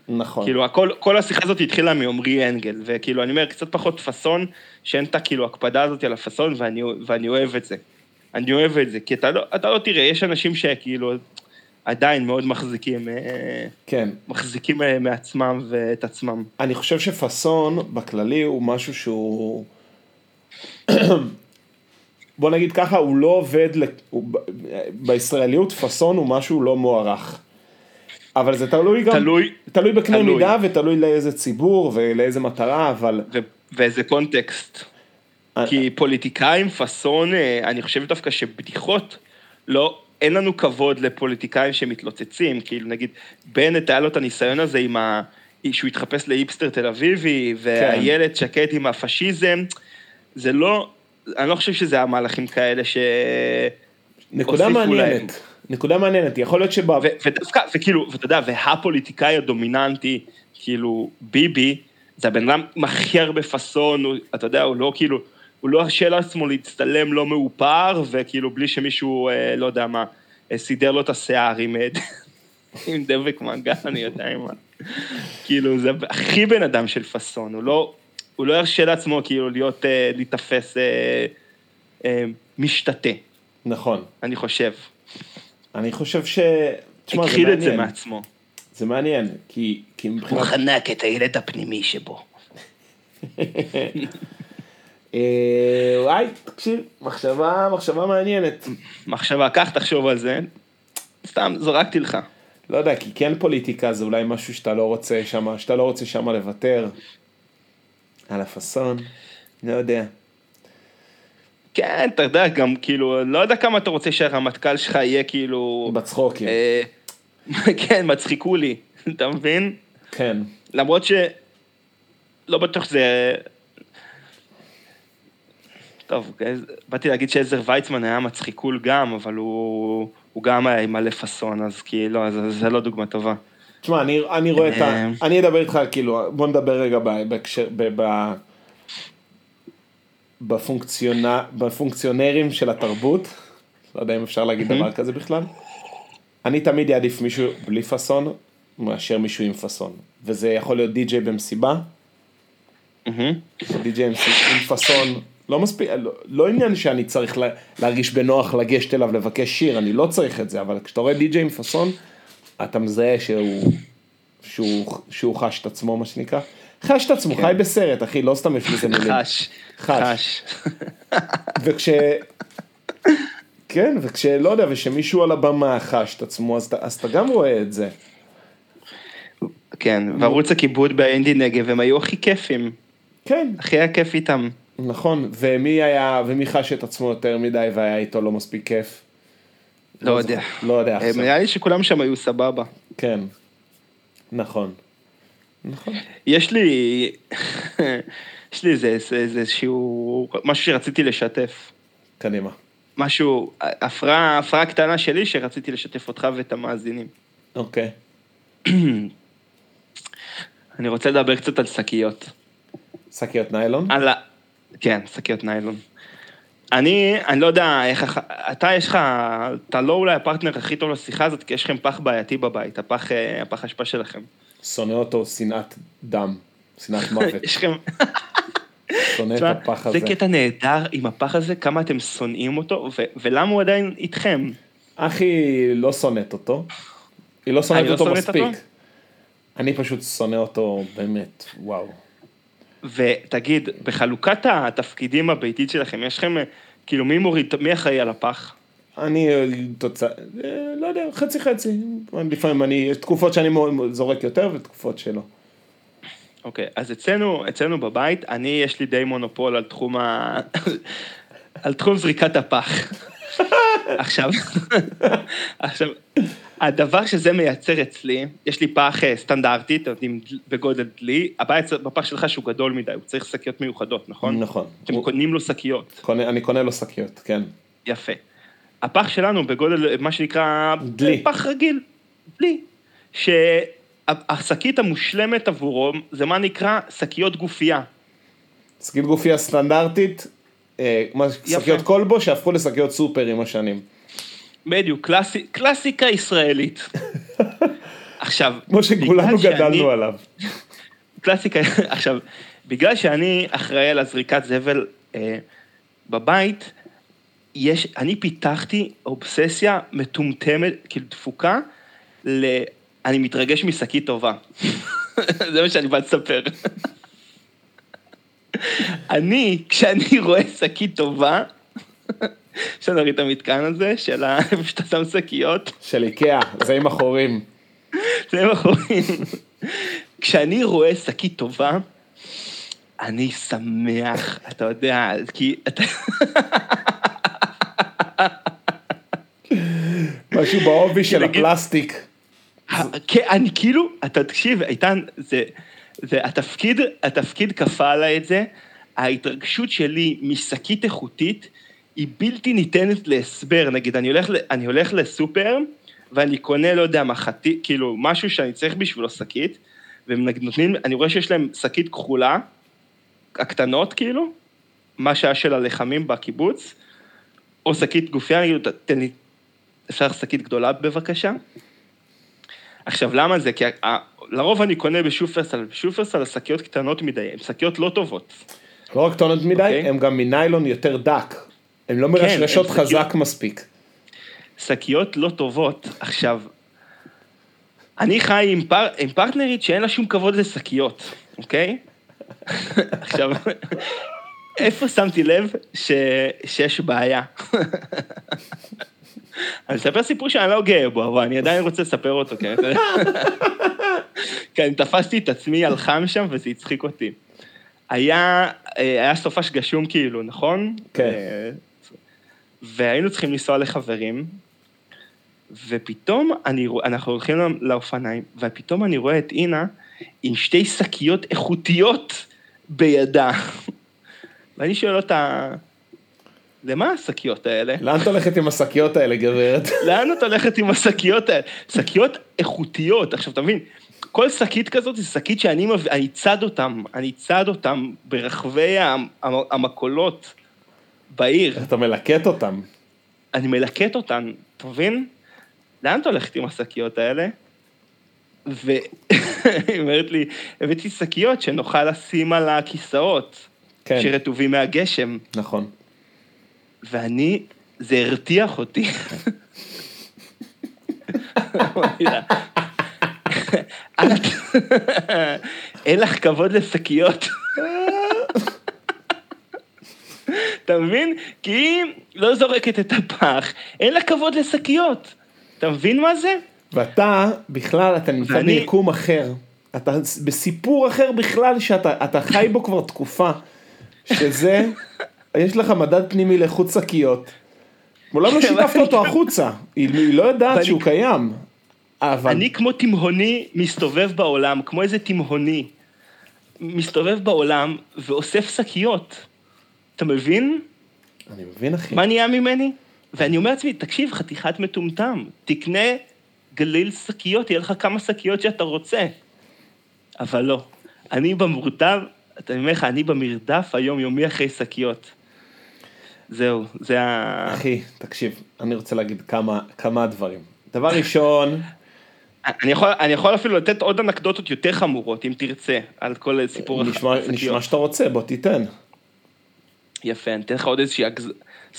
נכון. כאילו, הכל, כל השיחה הזאת התחילה מעומרי אנגל, וכאילו, אני אומר, קצת פחות פאסון, שאין את הכאילו הקפדה הזאת על הפאסון, ואני, ואני אוהב את זה. אני אוהב את זה, כי אתה לא, אתה לא תראה, יש אנשים שכאילו עדיין מאוד מחזיקים, אה, כן. מחזיקים אה, מעצמם ואת עצמם. אני חושב שפאסון בכללי הוא משהו שהוא... בוא נגיד ככה, הוא לא עובד. הוא... בישראליות פאסון הוא משהו לא מוערך. אבל זה תלוי גם, תלוי, תלוי בקנה תלוי. מידה ותלוי לאיזה ציבור ולאיזה מטרה, אבל ו- ואיזה קונטקסט. אה, כי פוליטיקאים, פאסון, אני חושב דווקא שבדיחות, לא, אין לנו כבוד לפוליטיקאים שמתלוצצים, כאילו נגיד, בנט היה לו את הניסיון הזה עם ה... שהוא התחפש לאיפסטר תל אביבי, והילד שקט עם הפשיזם, זה לא, אני לא חושב שזה המהלכים כאלה ש... נקודה מעניינת, נקודה מעניינת, יכול להיות שב... ו- ודווקא, וכאילו, ואתה יודע, והפוליטיקאי הדומיננטי, כאילו, ביבי, זה הבן אדם עם הכי הרבה פאסון, אתה יודע, הוא לא כאילו, הוא לא הרשה לעצמו להצטלם לא מאופר, וכאילו, בלי שמישהו, אה, לא יודע מה, אה, סידר לו את השיער עם, אה, עם דבק מגע, אני יודע מה. כאילו, זה הכי בן אדם של פאסון, הוא לא, הוא לא ירשה לעצמו, כאילו, להיות, אה, להיתפס אה, אה, משתתה, נכון, אני חושב. אני חושב ש... תשמע, זה הכחיל את זה מעניין, מעצמו. זה מעניין, כי, כי הוא מבחינת... חנק את הילד הפנימי שבו. אה, וואי, תקשיב, מחשבה, מחשבה מעניינת. מחשבה, קח, תחשוב על זה. סתם, זרקתי לך. לא יודע, כי כן פוליטיקה זה אולי משהו שאתה לא רוצה שמה, שאתה לא רוצה שמה לוותר. על הפאסון, לא יודע. כן, אתה יודע, גם כאילו, לא יודע כמה אתה רוצה שהרמטכ"ל שלך יהיה כאילו... בצחוקים, אה, כן, מצחיקו לי, אתה מבין? כן. למרות ש... לא בטוח שזה... טוב, באתי להגיד שעזר ויצמן היה מצחיקול גם, אבל הוא, הוא גם היה עם מלא פאסון, אז כאילו, זה, זה לא דוגמה טובה. תשמע, אני, אני רואה את ה... אה. אני אדבר איתך, כאילו, בוא נדבר רגע בהקשר... ב... ב... בפונקציונה... בפונקציונרים של התרבות, לא יודע אם אפשר להגיד דבר כזה בכלל. אני תמיד אעדיף מישהו בלי פאסון, מאשר מישהו עם פאסון. וזה יכול להיות די-ג'יי במסיבה. די-ג'יי עם פאסון, לא מספיק, לא, לא עניין שאני צריך לה, להרגיש בנוח לגשת אליו לבקש שיר, אני לא צריך את זה, אבל כשאתה רואה די-ג'יי עם פאסון, אתה מזהה שהוא, שהוא, שהוא חש את עצמו, מה שנקרא. חש את עצמו, חי בסרט, אחי, לא סתם יש לזה מילים. חש. חש. וכש... כן, וכשלא יודע, ושמישהו על הבמה חש את עצמו, אז, אז אתה גם רואה את זה. כן, וערוץ הכיבוד באינדי נגב, הם היו הכי כיפים. כן, הכי היה כיף איתם. נכון, ומי היה, ומי חש את עצמו יותר מדי והיה איתו לא מספיק כיף? לא יודע. לא יודע אה, עכשיו. נראה לי שכולם שם היו סבבה. כן, נכון. נכון. יש לי, יש לי איזה, איזה, איזשהו, משהו שרציתי לשתף. קדימה. משהו, הפרעה, הפרעה קטנה שלי שרציתי לשתף אותך ואת המאזינים. אוקיי. אני רוצה לדבר קצת על שקיות. שקיות ניילון? על. כן, שקיות ניילון. אני, אני לא יודע איך, אתה יש לך, אתה לא אולי הפרטנר הכי טוב לשיחה הזאת, כי יש לכם פח בעייתי בבית, הפח, אה, הפח אשפה שלכם. שונא אותו שנאת דם, שנאת מוות. יש לכם, שונא את הפח זה הזה. קטע נהדר עם הפח הזה, כמה אתם שונאים אותו, ולמה הוא עדיין איתכם. אחי לא שונאת אותו. היא לא שונאת אני לא אותו שונאת אותו? מספיק. אני פשוט שונא אותו באמת, וואו. ותגיד, בחלוקת התפקידים הביתית שלכם, יש לכם, כאילו, מי מוריד, מי אחראי על הפח? אני אה, תוצאה, אה, לא יודע, חצי חצי. לפעמים אני, יש תקופות שאני זורק יותר ותקופות שלא. אוקיי, אז אצלנו, אצלנו בבית, אני, יש לי די מונופול על תחום ה... על תחום זריקת הפח. עכשיו, עכשיו, הדבר שזה מייצר אצלי, יש לי פח אה, סטנדרטי, אתם יודעים, בגודל דלי, הבעיה בפח שלך שהוא גדול מדי, הוא צריך שקיות מיוחדות, נכון? נכון. אתם הוא- קונים לו שקיות, קונה- אני קונה לו שקיות, כן. יפה. הפח שלנו בגודל, מה שנקרא, דלי. פח רגיל, דלי. שהשקית המושלמת עבורו, זה מה נקרא שקיות גופייה. שקית גופייה סטנדרטית, שקיות כלבו שהפכו לשקיות סופר עם השנים. בדיוק, קלאסי, קלאסיקה ישראלית. עכשיו, כמו שכולנו בגלל שאני- גדלנו עליו. קלאסיקה, עכשיו, בגלל שאני אחראי על הזריקת זבל אה, בבית, יש, אני פיתחתי אובססיה מטומטמת, כאילו דפוקה, ל... אני מתרגש משקית טובה. זה מה שאני בא לספר. אני, כשאני רואה שקית טובה, יש לנו את המתקן הזה של ה- איפה שאתה שם שקיות, של איקאה, זה עם החורים. זה מאחורים. כשאני רואה שקית טובה, אני שמח, אתה יודע, כי אתה... משהו בעובי של הפלסטיק. כן, אני כאילו, אתה תקשיב, איתן, זה, זה, התפקיד, התפקיד כפה עליי את זה, ההתרגשות שלי משקית איכותית היא בלתי ניתנת להסבר, נגיד, אני הולך, אני הולך לסופר, ואני קונה, לא יודע, מחטי, כאילו, משהו שאני צריך בשבילו שקית, והם אני רואה שיש להם שקית כחולה, הקטנות כאילו, מה שהיה של הלחמים בקיבוץ, או שקית גופייה, אני כאילו, תן לי, אפשר שקית גדולה בבקשה? עכשיו, למה זה? כי לרוב אני קונה בשופרסל, בשופרסל השקיות קטנות מדי, הן שקיות לא טובות. לא רק טונות מדי, אוקיי. הם גם מניילון יותר דק. הם לא מרשרשות הם שקיות- חזק מספיק. שקיות לא טובות. עכשיו, אני חי עם, פר, עם פרטנרית שאין לה שום כבוד לשקיות, אוקיי? עכשיו, איפה שמתי לב ש, שיש בעיה? אני מספר סיפור שאני לא גאה בו, אבל אני עדיין רוצה לספר אותו, כן? כי אני תפסתי את עצמי על חם שם וזה הצחיק אותי. היה, אה, היה סופש גשום כאילו, נכון? כן. אה, והיינו צריכים לנסוע לחברים, ופתאום אני, אנחנו הולכים לא- לאופניים, ופתאום אני רואה את אינה עם שתי שקיות איכותיות בידה. ואני שואל אותה, למה השקיות האלה? לאן את הולכת עם השקיות האלה, גברת? לאן את הולכת עם השקיות האלה? שקיות איכותיות, עכשיו אתה מבין, כל שקית כזאת היא שקית שאני מב... אני צד אותם, אני צד אותם ברחבי המ- המ- המכולות בעיר, אתה מלקט אותם. אני מלקט אותן, אתה מבין? לאן את הולכת עם השקיות האלה? והיא אומרת לי, הבאתי שקיות שנוכל לשים על הכיסאות, כן, שרטובים מהגשם, נכון. ואני, זה הרתיח אותי. אמרתי לה, "את- אין לך כבוד לשקיות. אתה מבין? כי היא לא זורקת את הפח, אין לה כבוד לשקיות. אתה מבין מה זה? ואתה, בכלל, אתה נמצא ואני- ביקום אחר. אתה בסיפור אחר בכלל, שאתה אתה חי בו כבר תקופה. שזה, יש לך מדד פנימי לאיכות שקיות. מעולם לא שיתפת אותו החוצה. היא לא יודעת שהוא קיים. אבל... אני כמו תימהוני מסתובב בעולם, כמו איזה תימהוני. מסתובב בעולם ואוסף שקיות. אתה מבין? אני מבין, אחי. מה נהיה ממני? ואני אומר לעצמי, תקשיב, חתיכת מטומטם, תקנה גליל שקיות, יהיה לך כמה שקיות שאתה רוצה. אבל לא. אני במורטב, אני אומר לך, אני במרדף היומיומי אחרי שקיות. זהו, זה ה... אחי, תקשיב, אני רוצה להגיד כמה, כמה דברים. דבר ראשון, אני יכול, אני יכול אפילו לתת עוד אנקדוטות יותר חמורות, אם תרצה, על כל סיפור נשמע, השקיות. נשמע שאתה רוצה, בוא תיתן. יפה, אני אתן לך עוד איזושהי... אגז...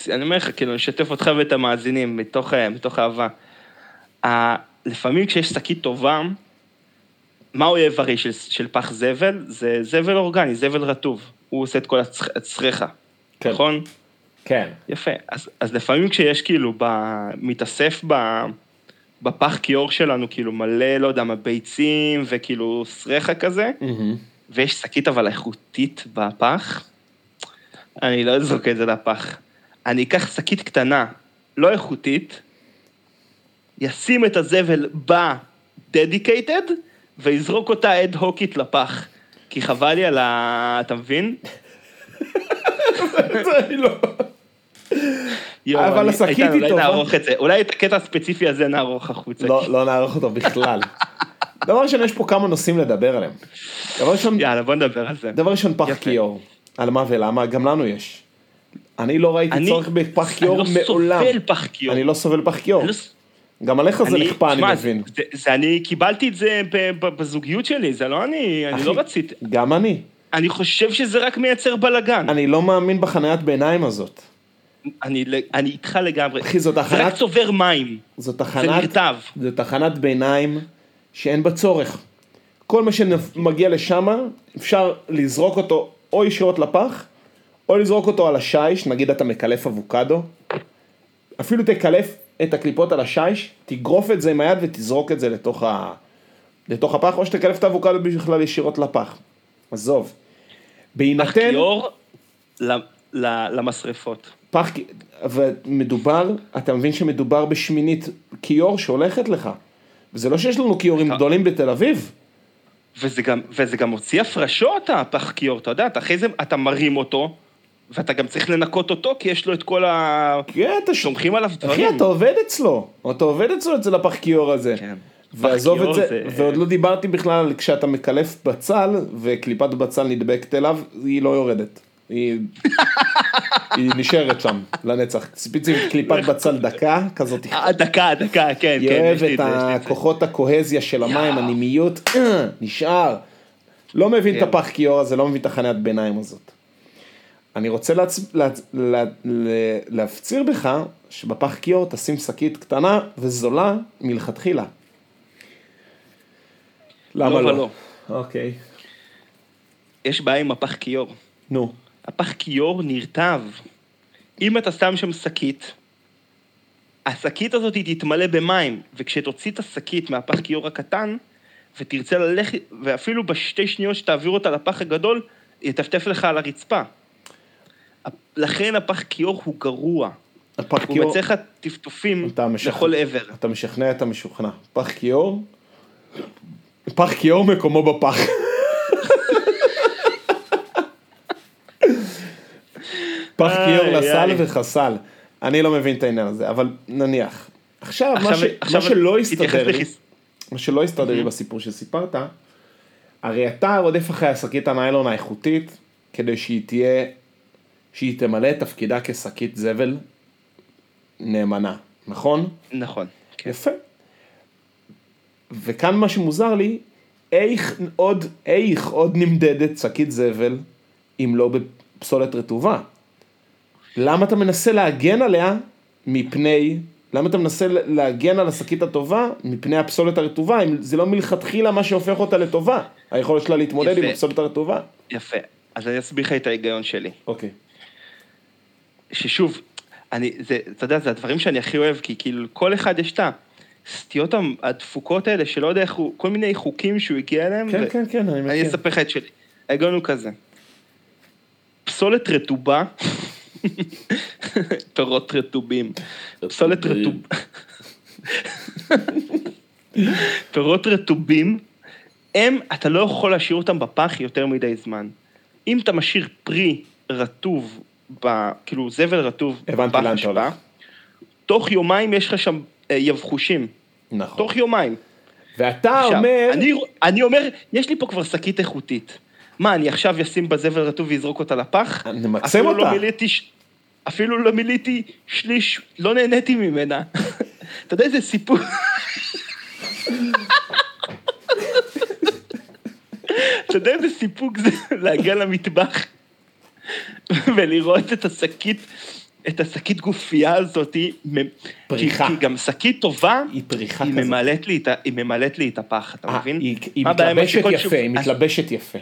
אני אומר לך, כאילו, אני אשתף אותך ואת המאזינים מתוך, אה, מתוך אהבה. ה... לפעמים כשיש שקית טובה, מה האויב הרי של, של פח זבל? זה זבל אורגני, זבל רטוב. הוא עושה את כל הצר- הצריכה, כן. נכון? כן. יפה. אז, אז לפעמים כשיש כאילו, ב... מתאסף ב... בפח כיור שלנו, כאילו מלא, לא יודע מה, ביצים וכאילו סרחה כזה, מהמם. ויש שקית אבל איכותית בפח, אני לא אזרוק את זה לפח. אני אקח שקית קטנה, לא איכותית, ישים את הזבל ב-dedicated, ויזרוק אותה אד הוקית לפח. כי חבל לי על ה... אתה מבין? זה אני לא... אבל אני- השקית היא אולי טובה. נערוך את זה, אולי את הקטע הספציפי הזה נערוך החוצה. לא, לא נערוך אותו בכלל. דבר ראשון, יש פה כמה נושאים לדבר עליהם. דבר ראשון, יאללה, בוא נדבר על זה. דבר ראשון פח. כיור. על מה ולמה, גם לנו יש. אני לא ראיתי אני- צורך בפח כיור אני לא מעולם. סובל פח כיור. אני לא סובל פח כיור. אני לא גם עליך זה אני- נכפה, אני מבין. זה, זה, אני קיבלתי את זה בזוגיות שלי, זה לא אני, אני לא רציתי. גם אני. אני חושב שזה רק מייצר בלאגן. אני לא מאמין בחניית ביניים הזאת. אני, אני איתך לגמרי. אחי, זאת זה הכנת- רק צובר מים. זה תחנת, נרטב. זו תחנת ביניים שאין בה צורך. כל מה שמגיע לשם, אפשר לזרוק אותו או ישירות לפח, או לזרוק אותו על השיש, נגיד אתה מקלף אבוקדו, אפילו תקלף את הקליפות על השיש, תגרוף את זה עם היד ותזרוק את זה לתוך, ה... לתוך הפח, או שתקלף את האבוקדו בכלל ישירות לפח. עזוב. בהינתן... כיור ל- ל- למשרפות. פח, ומדובר, אתה מבין שמדובר בשמינית כיור שהולכת לך. וזה לא שיש לנו כיורים נכון. גדולים בתל אביב. וזה גם, וזה גם מוציא הפרשות, הפח כיור, אתה יודע, אחרי זה, אתה מרים אותו, ואתה גם צריך לנקות אותו, כי יש לו את כל ה... כן, אתה ש... שומכים עליו אחי, דברים. אתה עובד אצלו. אתה עובד אצלו אצל הפח כיור הזה. כן. ועזוב את זה, זה- ועוד לא דיברתי בכלל כשאתה מקלף בצל, וקליפת בצל נדבקת אליו, היא לא יורדת. היא, היא נשארת שם לנצח. ספציפית קליפת בצל דקה, כזאת אה, דקה, דקה, כן, כן, לי את. הכוחות הקוהזיה של המים, הנימיות, אה, נשאר. לא מבין את כן. הפח כיור הזה, לא מבין את החניית ביניים הזאת. אני רוצה להצ... לה... לה... לה... להפציר בך שבפח כיור תשים שקית קטנה וזולה מלכתחילה. למה לא לא? אוקיי. יש בעיה עם הפח כיור. נו. הפח כיור נרטב. אם אתה שם שם שקית, השקית הזאת תתמלא במים, וכשתוציא את השקית מהפח כיור הקטן, ותרצה ללכת, ואפילו בשתי שניות שתעביר אותה לפח הגדול, יטפטף לך על הרצפה. לכן הפח כיור הוא גרוע. הפח הוא כיור, מציע לך טפטופים אתה משכנע- לכל עבר. אתה משכנע את המשוכנע. פח כיור, פח כיור מקומו בפח. פח כיור לסל. וחסל. אני לא מבין את העניין הזה, אבל נניח. עכשיו, מה עכשיו- ש- עכשיו מה שלא הסתדר לי, מה שלא הסתדר לי בסיפור שסיפרת, הרי אתה רודף אחרי השקית הניילון האיכותית, כדי שהיא תהיה, שהיא תמלא את תפקידה כשקית זבל נאמנה, נכון? נכון. כן. יפה. וכאן מה שמוזר לי, איך עוד, איך עוד נמדדת שקית זבל אם לא בפסולת רטובה? למה אתה מנסה להגן עליה מפני, למה אתה מנסה להגן על השקית הטובה מפני הפסולת הרטובה, אם זה לא מלכתחילה מה שהופך אותה לטובה, היכולת שלה להתמודד עם יפה. הפסולת הרטובה? יפה. אז אני אסביר לך את ההיגיון שלי. אוקיי. ששוב, אני, זה, אתה יודע, זה הדברים שאני הכי אוהב, כי כאילו, כל אחד יש את הסטיות הדפוקות האלה, שלא יודע איך הוא, כל מיני חוקים שהוא הגיע אליהם. כן, ו- כן, כן, אני אני מכיר. אספר לך את שלי. ההיגיון הוא כזה. פסולת רטובה, פירות רטובים, פסולת רטוב... פירות רטובים, הם, אתה לא יכול להשאיר אותם בפח יותר מדי זמן. אם אתה משאיר פרי רטוב, ב, כאילו זבל רטוב בפח אשפה. תוך יומיים יש לך שם אה, יבחושים. נכון. תוך יומיים. ואתה עכשיו, אומר, אני, אני אומר, יש לי פה כבר שקית איכותית. מה, אני עכשיו אשים בזבל רטוב ואזרוק אותה לפח? נמקסם אפילו אותה. לא מילאתי, ש- אפילו לא מילאתי שליש, לא נהניתי ממנה. אתה יודע איזה סיפור... אתה יודע איזה סיפוק זה להגיע למטבח ולראות את השקית, את השקית גופייה הזאתי, פריחה. כי, כי גם שקית טובה, היא פריחה היא כזאת. ממלאת לי היא ממלאת לי את הפח, אתה אה, מבין? היא- היא מתלבשת יפה, שוב? היא מתלבשת יפה.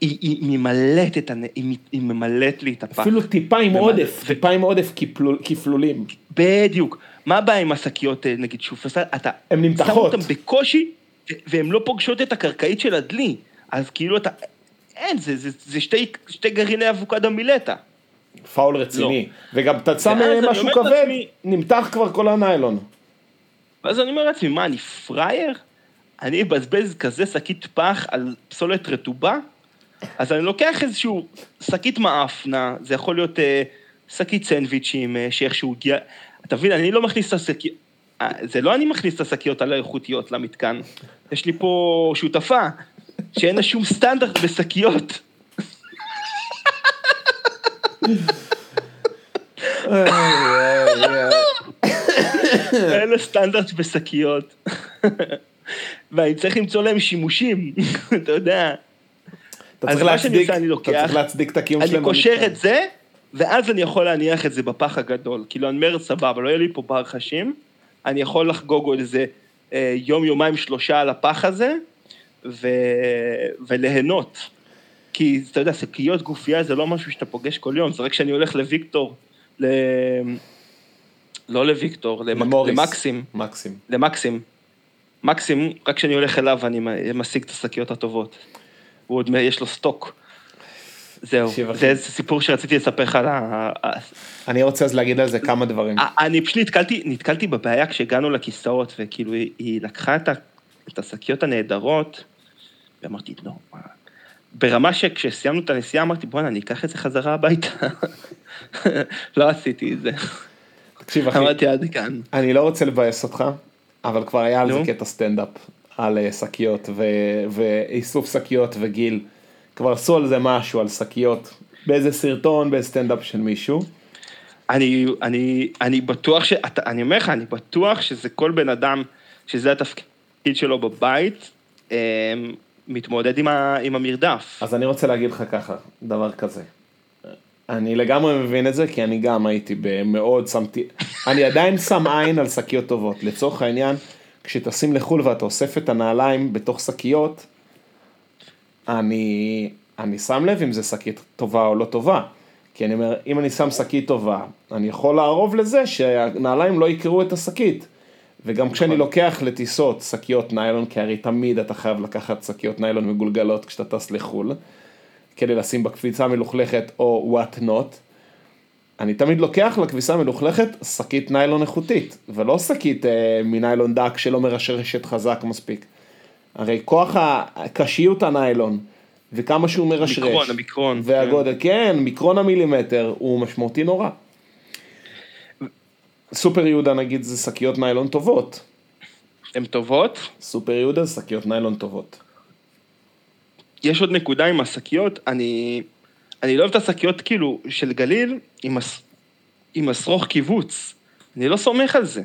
היא היא ממלאת את ה... היא היא ממלאת לי את הפח. אפילו טיפה עם ומלא- עודף, ו- טיפה עם עודף כפלול- כפלולים. בדיוק. מה הבעיה עם השקיות, אה, נגיד שופרסל? אתה... הן נמתחות. שם אותן בקושי, והן לא פוגשות את הקרקעית של הדלי. אז כאילו אתה... אין, זה, זה, זה שתי, שתי גרעיני אבוקדו מילטה. פאול רציני. וגם אתה שם אני משהו כבד, לעצמי- נמתח כבר כל הניילון. ואז אני אומר לעצמי, מה, אני פראייר? אני אבזבז כזה שקית פח על פסולת רטובה? אז אני לוקח איזשהו שקית מאפנה, זה יכול להיות אה, שקית סנדוויצ'ים, אה, שאיכשהו הגיע... אתה מבין, אני לא מכניס את השקיות... אה, זה לא אני מכניס את השקיות הלא איכותיות למתקן. יש לי פה שותפה, שאין לה שום סטנדרט בשקיות. אין לו סטנדרט בשקיות. ואני צריך למצוא להם שימושים, אתה יודע. אתה צריך שאני להצדיק, עושה, אני אתה לוקח, צריך להצדיק את הקיום אני שלהם. קושר במתקן. את זה, ואז אני יכול להניח את זה בפח הגדול. כאילו, אני אומר, סבבה, לא יהיה לי פה בר חשים, אני יכול לחגוג עוד איזה אה, יום, יומיים, שלושה על הפח הזה, ו... וליהנות. כי, אתה יודע, שקיות גופייה זה לא משהו שאתה פוגש כל יום, זה רק כשאני הולך לוויקטור, ל... לא לוויקטור. למוריס. למקסים, מקסים. למקסים. מקסים, רק כשאני הולך אליו אני משיג את השקיות הטובות. הוא עוד, יש לו סטוק. זהו. זה איזה סיפור שרציתי לספר לך על ה... אני רוצה אז להגיד על זה כמה דברים. אני פשוט נתקלתי, נתקלתי בבעיה כשהגענו לכיסאות, וכאילו היא, היא לקחה את, ה, את השקיות הנהדרות, ואמרתי, לא, מה... ברמה שכשסיימנו את הנסיעה אמרתי, בואנה, אני אקח את זה חזרה הביתה. לא עשיתי את זה. תקשיב אחי, אמרתי, עד כאן. אני לא רוצה לבאס אותך, אבל כבר היה על זה. קטע סטנדאפ, על אה, שקיות ו- ואיסוף שקיות וגיל. כבר עשו על זה משהו, על שקיות, באיזה סרטון, באיזה סטנדאפ של מישהו. אני, אני, אני בטוח ש... אני אומר לך, אני בטוח שזה כל בן אדם, שזה התפקיד שלו בבית, אה, מתמודד עם, ה, עם המרדף. אז אני רוצה להגיד לך ככה, דבר כזה. אני לגמרי מבין את זה, כי אני גם הייתי במאוד שמתי, אני עדיין שם עין על שקיות טובות. לצורך העניין, כשטסים לחו"ל ואתה אוסף את הנעליים בתוך שקיות, אני, אני שם לב אם זה שקית טובה או לא טובה. כי אני אומר, אם אני שם שקית טובה, אני יכול לערוב לזה שהנעליים לא יקראו את השקית. וגם כשאני לוקח לטיסות שקיות ניילון, כי הרי תמיד אתה חייב לקחת שקיות ניילון מגולגלות כשאתה טס לחו"ל, כדי לשים בקפיצה מלוכלכת או what not, אני תמיד לוקח לכביסה מלוכלכת שקית ניילון איכותית, ולא שקית אה, מניילון דק שלא מרשרשת חזק מספיק. הרי כוח הקשיות הניילון, וכמה שהוא מרשרש, המיקרון, המיקרון, והגודל, כן, מיקרון המילימטר הוא משמעותי נורא. סופר יהודה נגיד זה שקיות ניילון טובות, הן טובות. סופר יהודה זה שקיות ניילון טובות. יש עוד נקודה עם השקיות, אני, אני לא אוהב את השקיות כאילו של גליל עם, הס, עם השרוך קיבוץ. אני לא סומך על זה.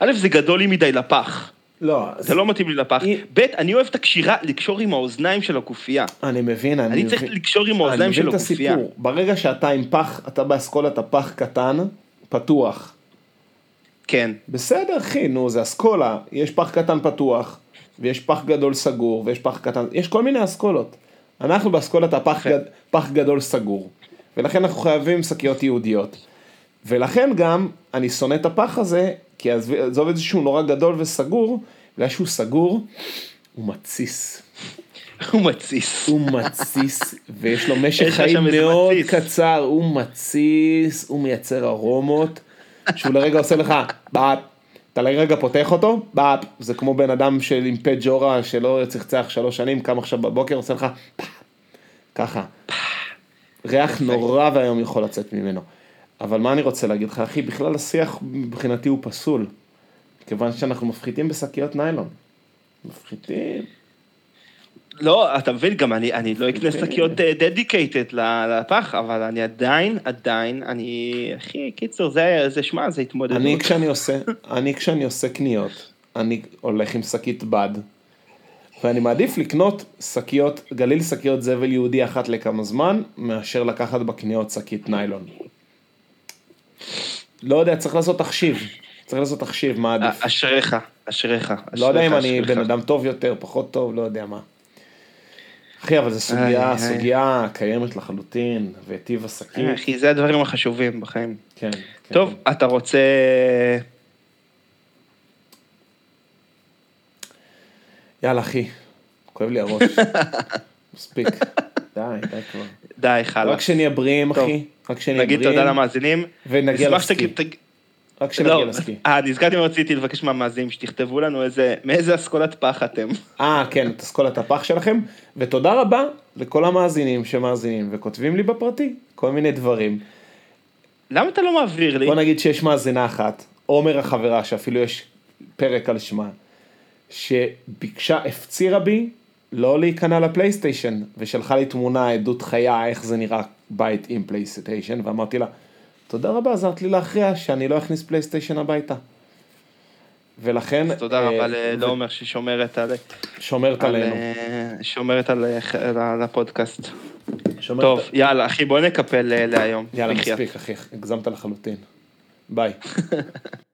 א', זה גדול לי מדי לפח. לא, זה לא מתאים לי לפח. היא- ב', אני אוהב את הקשירה, לקשור עם האוזניים של הקופייה. אני מבין, אני, אני צריך מבין. לקשור עם האוזניים אני של מבין את הקופייה. הסיפור. ברגע שאתה עם פח, אתה באסכולת הפח קטן, פתוח. כן. בסדר אחי, נו זה אסכולה, יש פח קטן פתוח, ויש פח גדול סגור, ויש פח קטן, יש כל מיני אסכולות. אנחנו באסכולת הפח. גד, פח גדול סגור, ולכן אנחנו חייבים שקיות ייעודיות. ולכן גם אני שונא את הפח הזה, כי עזוב את זה שהוא נורא גדול וסגור, בגלל שהוא סגור, הוא מתסיס. הוא מתסיס. הוא מתסיס, ויש לו משך חיים מאוד מתסיס. קצר, הוא מתסיס, הוא מייצר ארומות, שהוא לרגע עושה לך באפ, אתה לרגע פותח אותו, באפ, זה כמו בן אדם של עם פה ג'ורה שלא צחצח שלוש שנים, קם עכשיו בבוקר, עושה לך ככה. ריח נורא ואיום יכול לצאת ממנו. אבל מה אני רוצה להגיד לך, אחי, בכלל השיח מבחינתי הוא פסול, כיוון שאנחנו מפחיתים בשקיות ניילון. מפחיתים. לא, אתה מבין, גם אני, אני לא אקנה שקיות dedicated לפח, אבל אני עדיין, עדיין, אני, אחי, קיצור, זה, זה, שמע, זה התמודדות. אני כשאני עושה, אני כשאני עושה קניות, אני הולך עם שקית בד, ואני מעדיף לקנות שקיות, גליל שקיות זבל יהודי אחת לכמה זמן, מאשר לקחת בקניות שקית ניילון. לא יודע, צריך לעשות תחשיב, צריך לעשות תחשיב, מה עדיף. אשריך, אשריך. לא יודע אם אני. בן אדם טוב יותר, פחות טוב, לא יודע מה. אחי, אבל זו איי, סוגיה, איי. סוגיה קיימת לחלוטין, וטיב אה, אחי, זה הדברים החשובים בחיים. כן. כן. טוב, אתה רוצה... יאללה אחי, כואב לי הראש. מספיק. די, די כבר. די, רק חלאס. שנהיה בריאים. אחי, רק שנהיה נגיד בריאים. תודה למאזינים. ונגיע לסקי. רק שנגיע לא, לסקי. אה, נזכרתי מה רציתי לבקש מהמאזינים, שתכתבו לנו איזה, מאיזה אסכולת פח אתם. אה, כן, את אסכולת הפח שלכם. ותודה רבה לכל המאזינים שמאזינים וכותבים לי בפרטי כל מיני דברים. למה אתה לא מעביר לי? בוא נגיד שיש מאזינה אחת, עומר החברה, שאפילו יש פרק על שמה, שביקשה, הפצירה בי לא להיכנע לפלייסטיישן, ושלחה לי תמונה, עדות חיה, איך זה נראה בית עם פלייסטיישן, ואמרתי לה, תודה רבה, עזרת לי להכריע שאני לא אכניס פלייסטיישן הביתה. ולכן... אז תודה אה, רבה לעומר ששומרת על... שומרת על, עלינו. אה, שומרת על אה, הפודקאסט. טוב, יאללה, אחי, בוא נקפל להיום. יאללה. מספיק, אחי, הגזמת לחלוטין. ביי.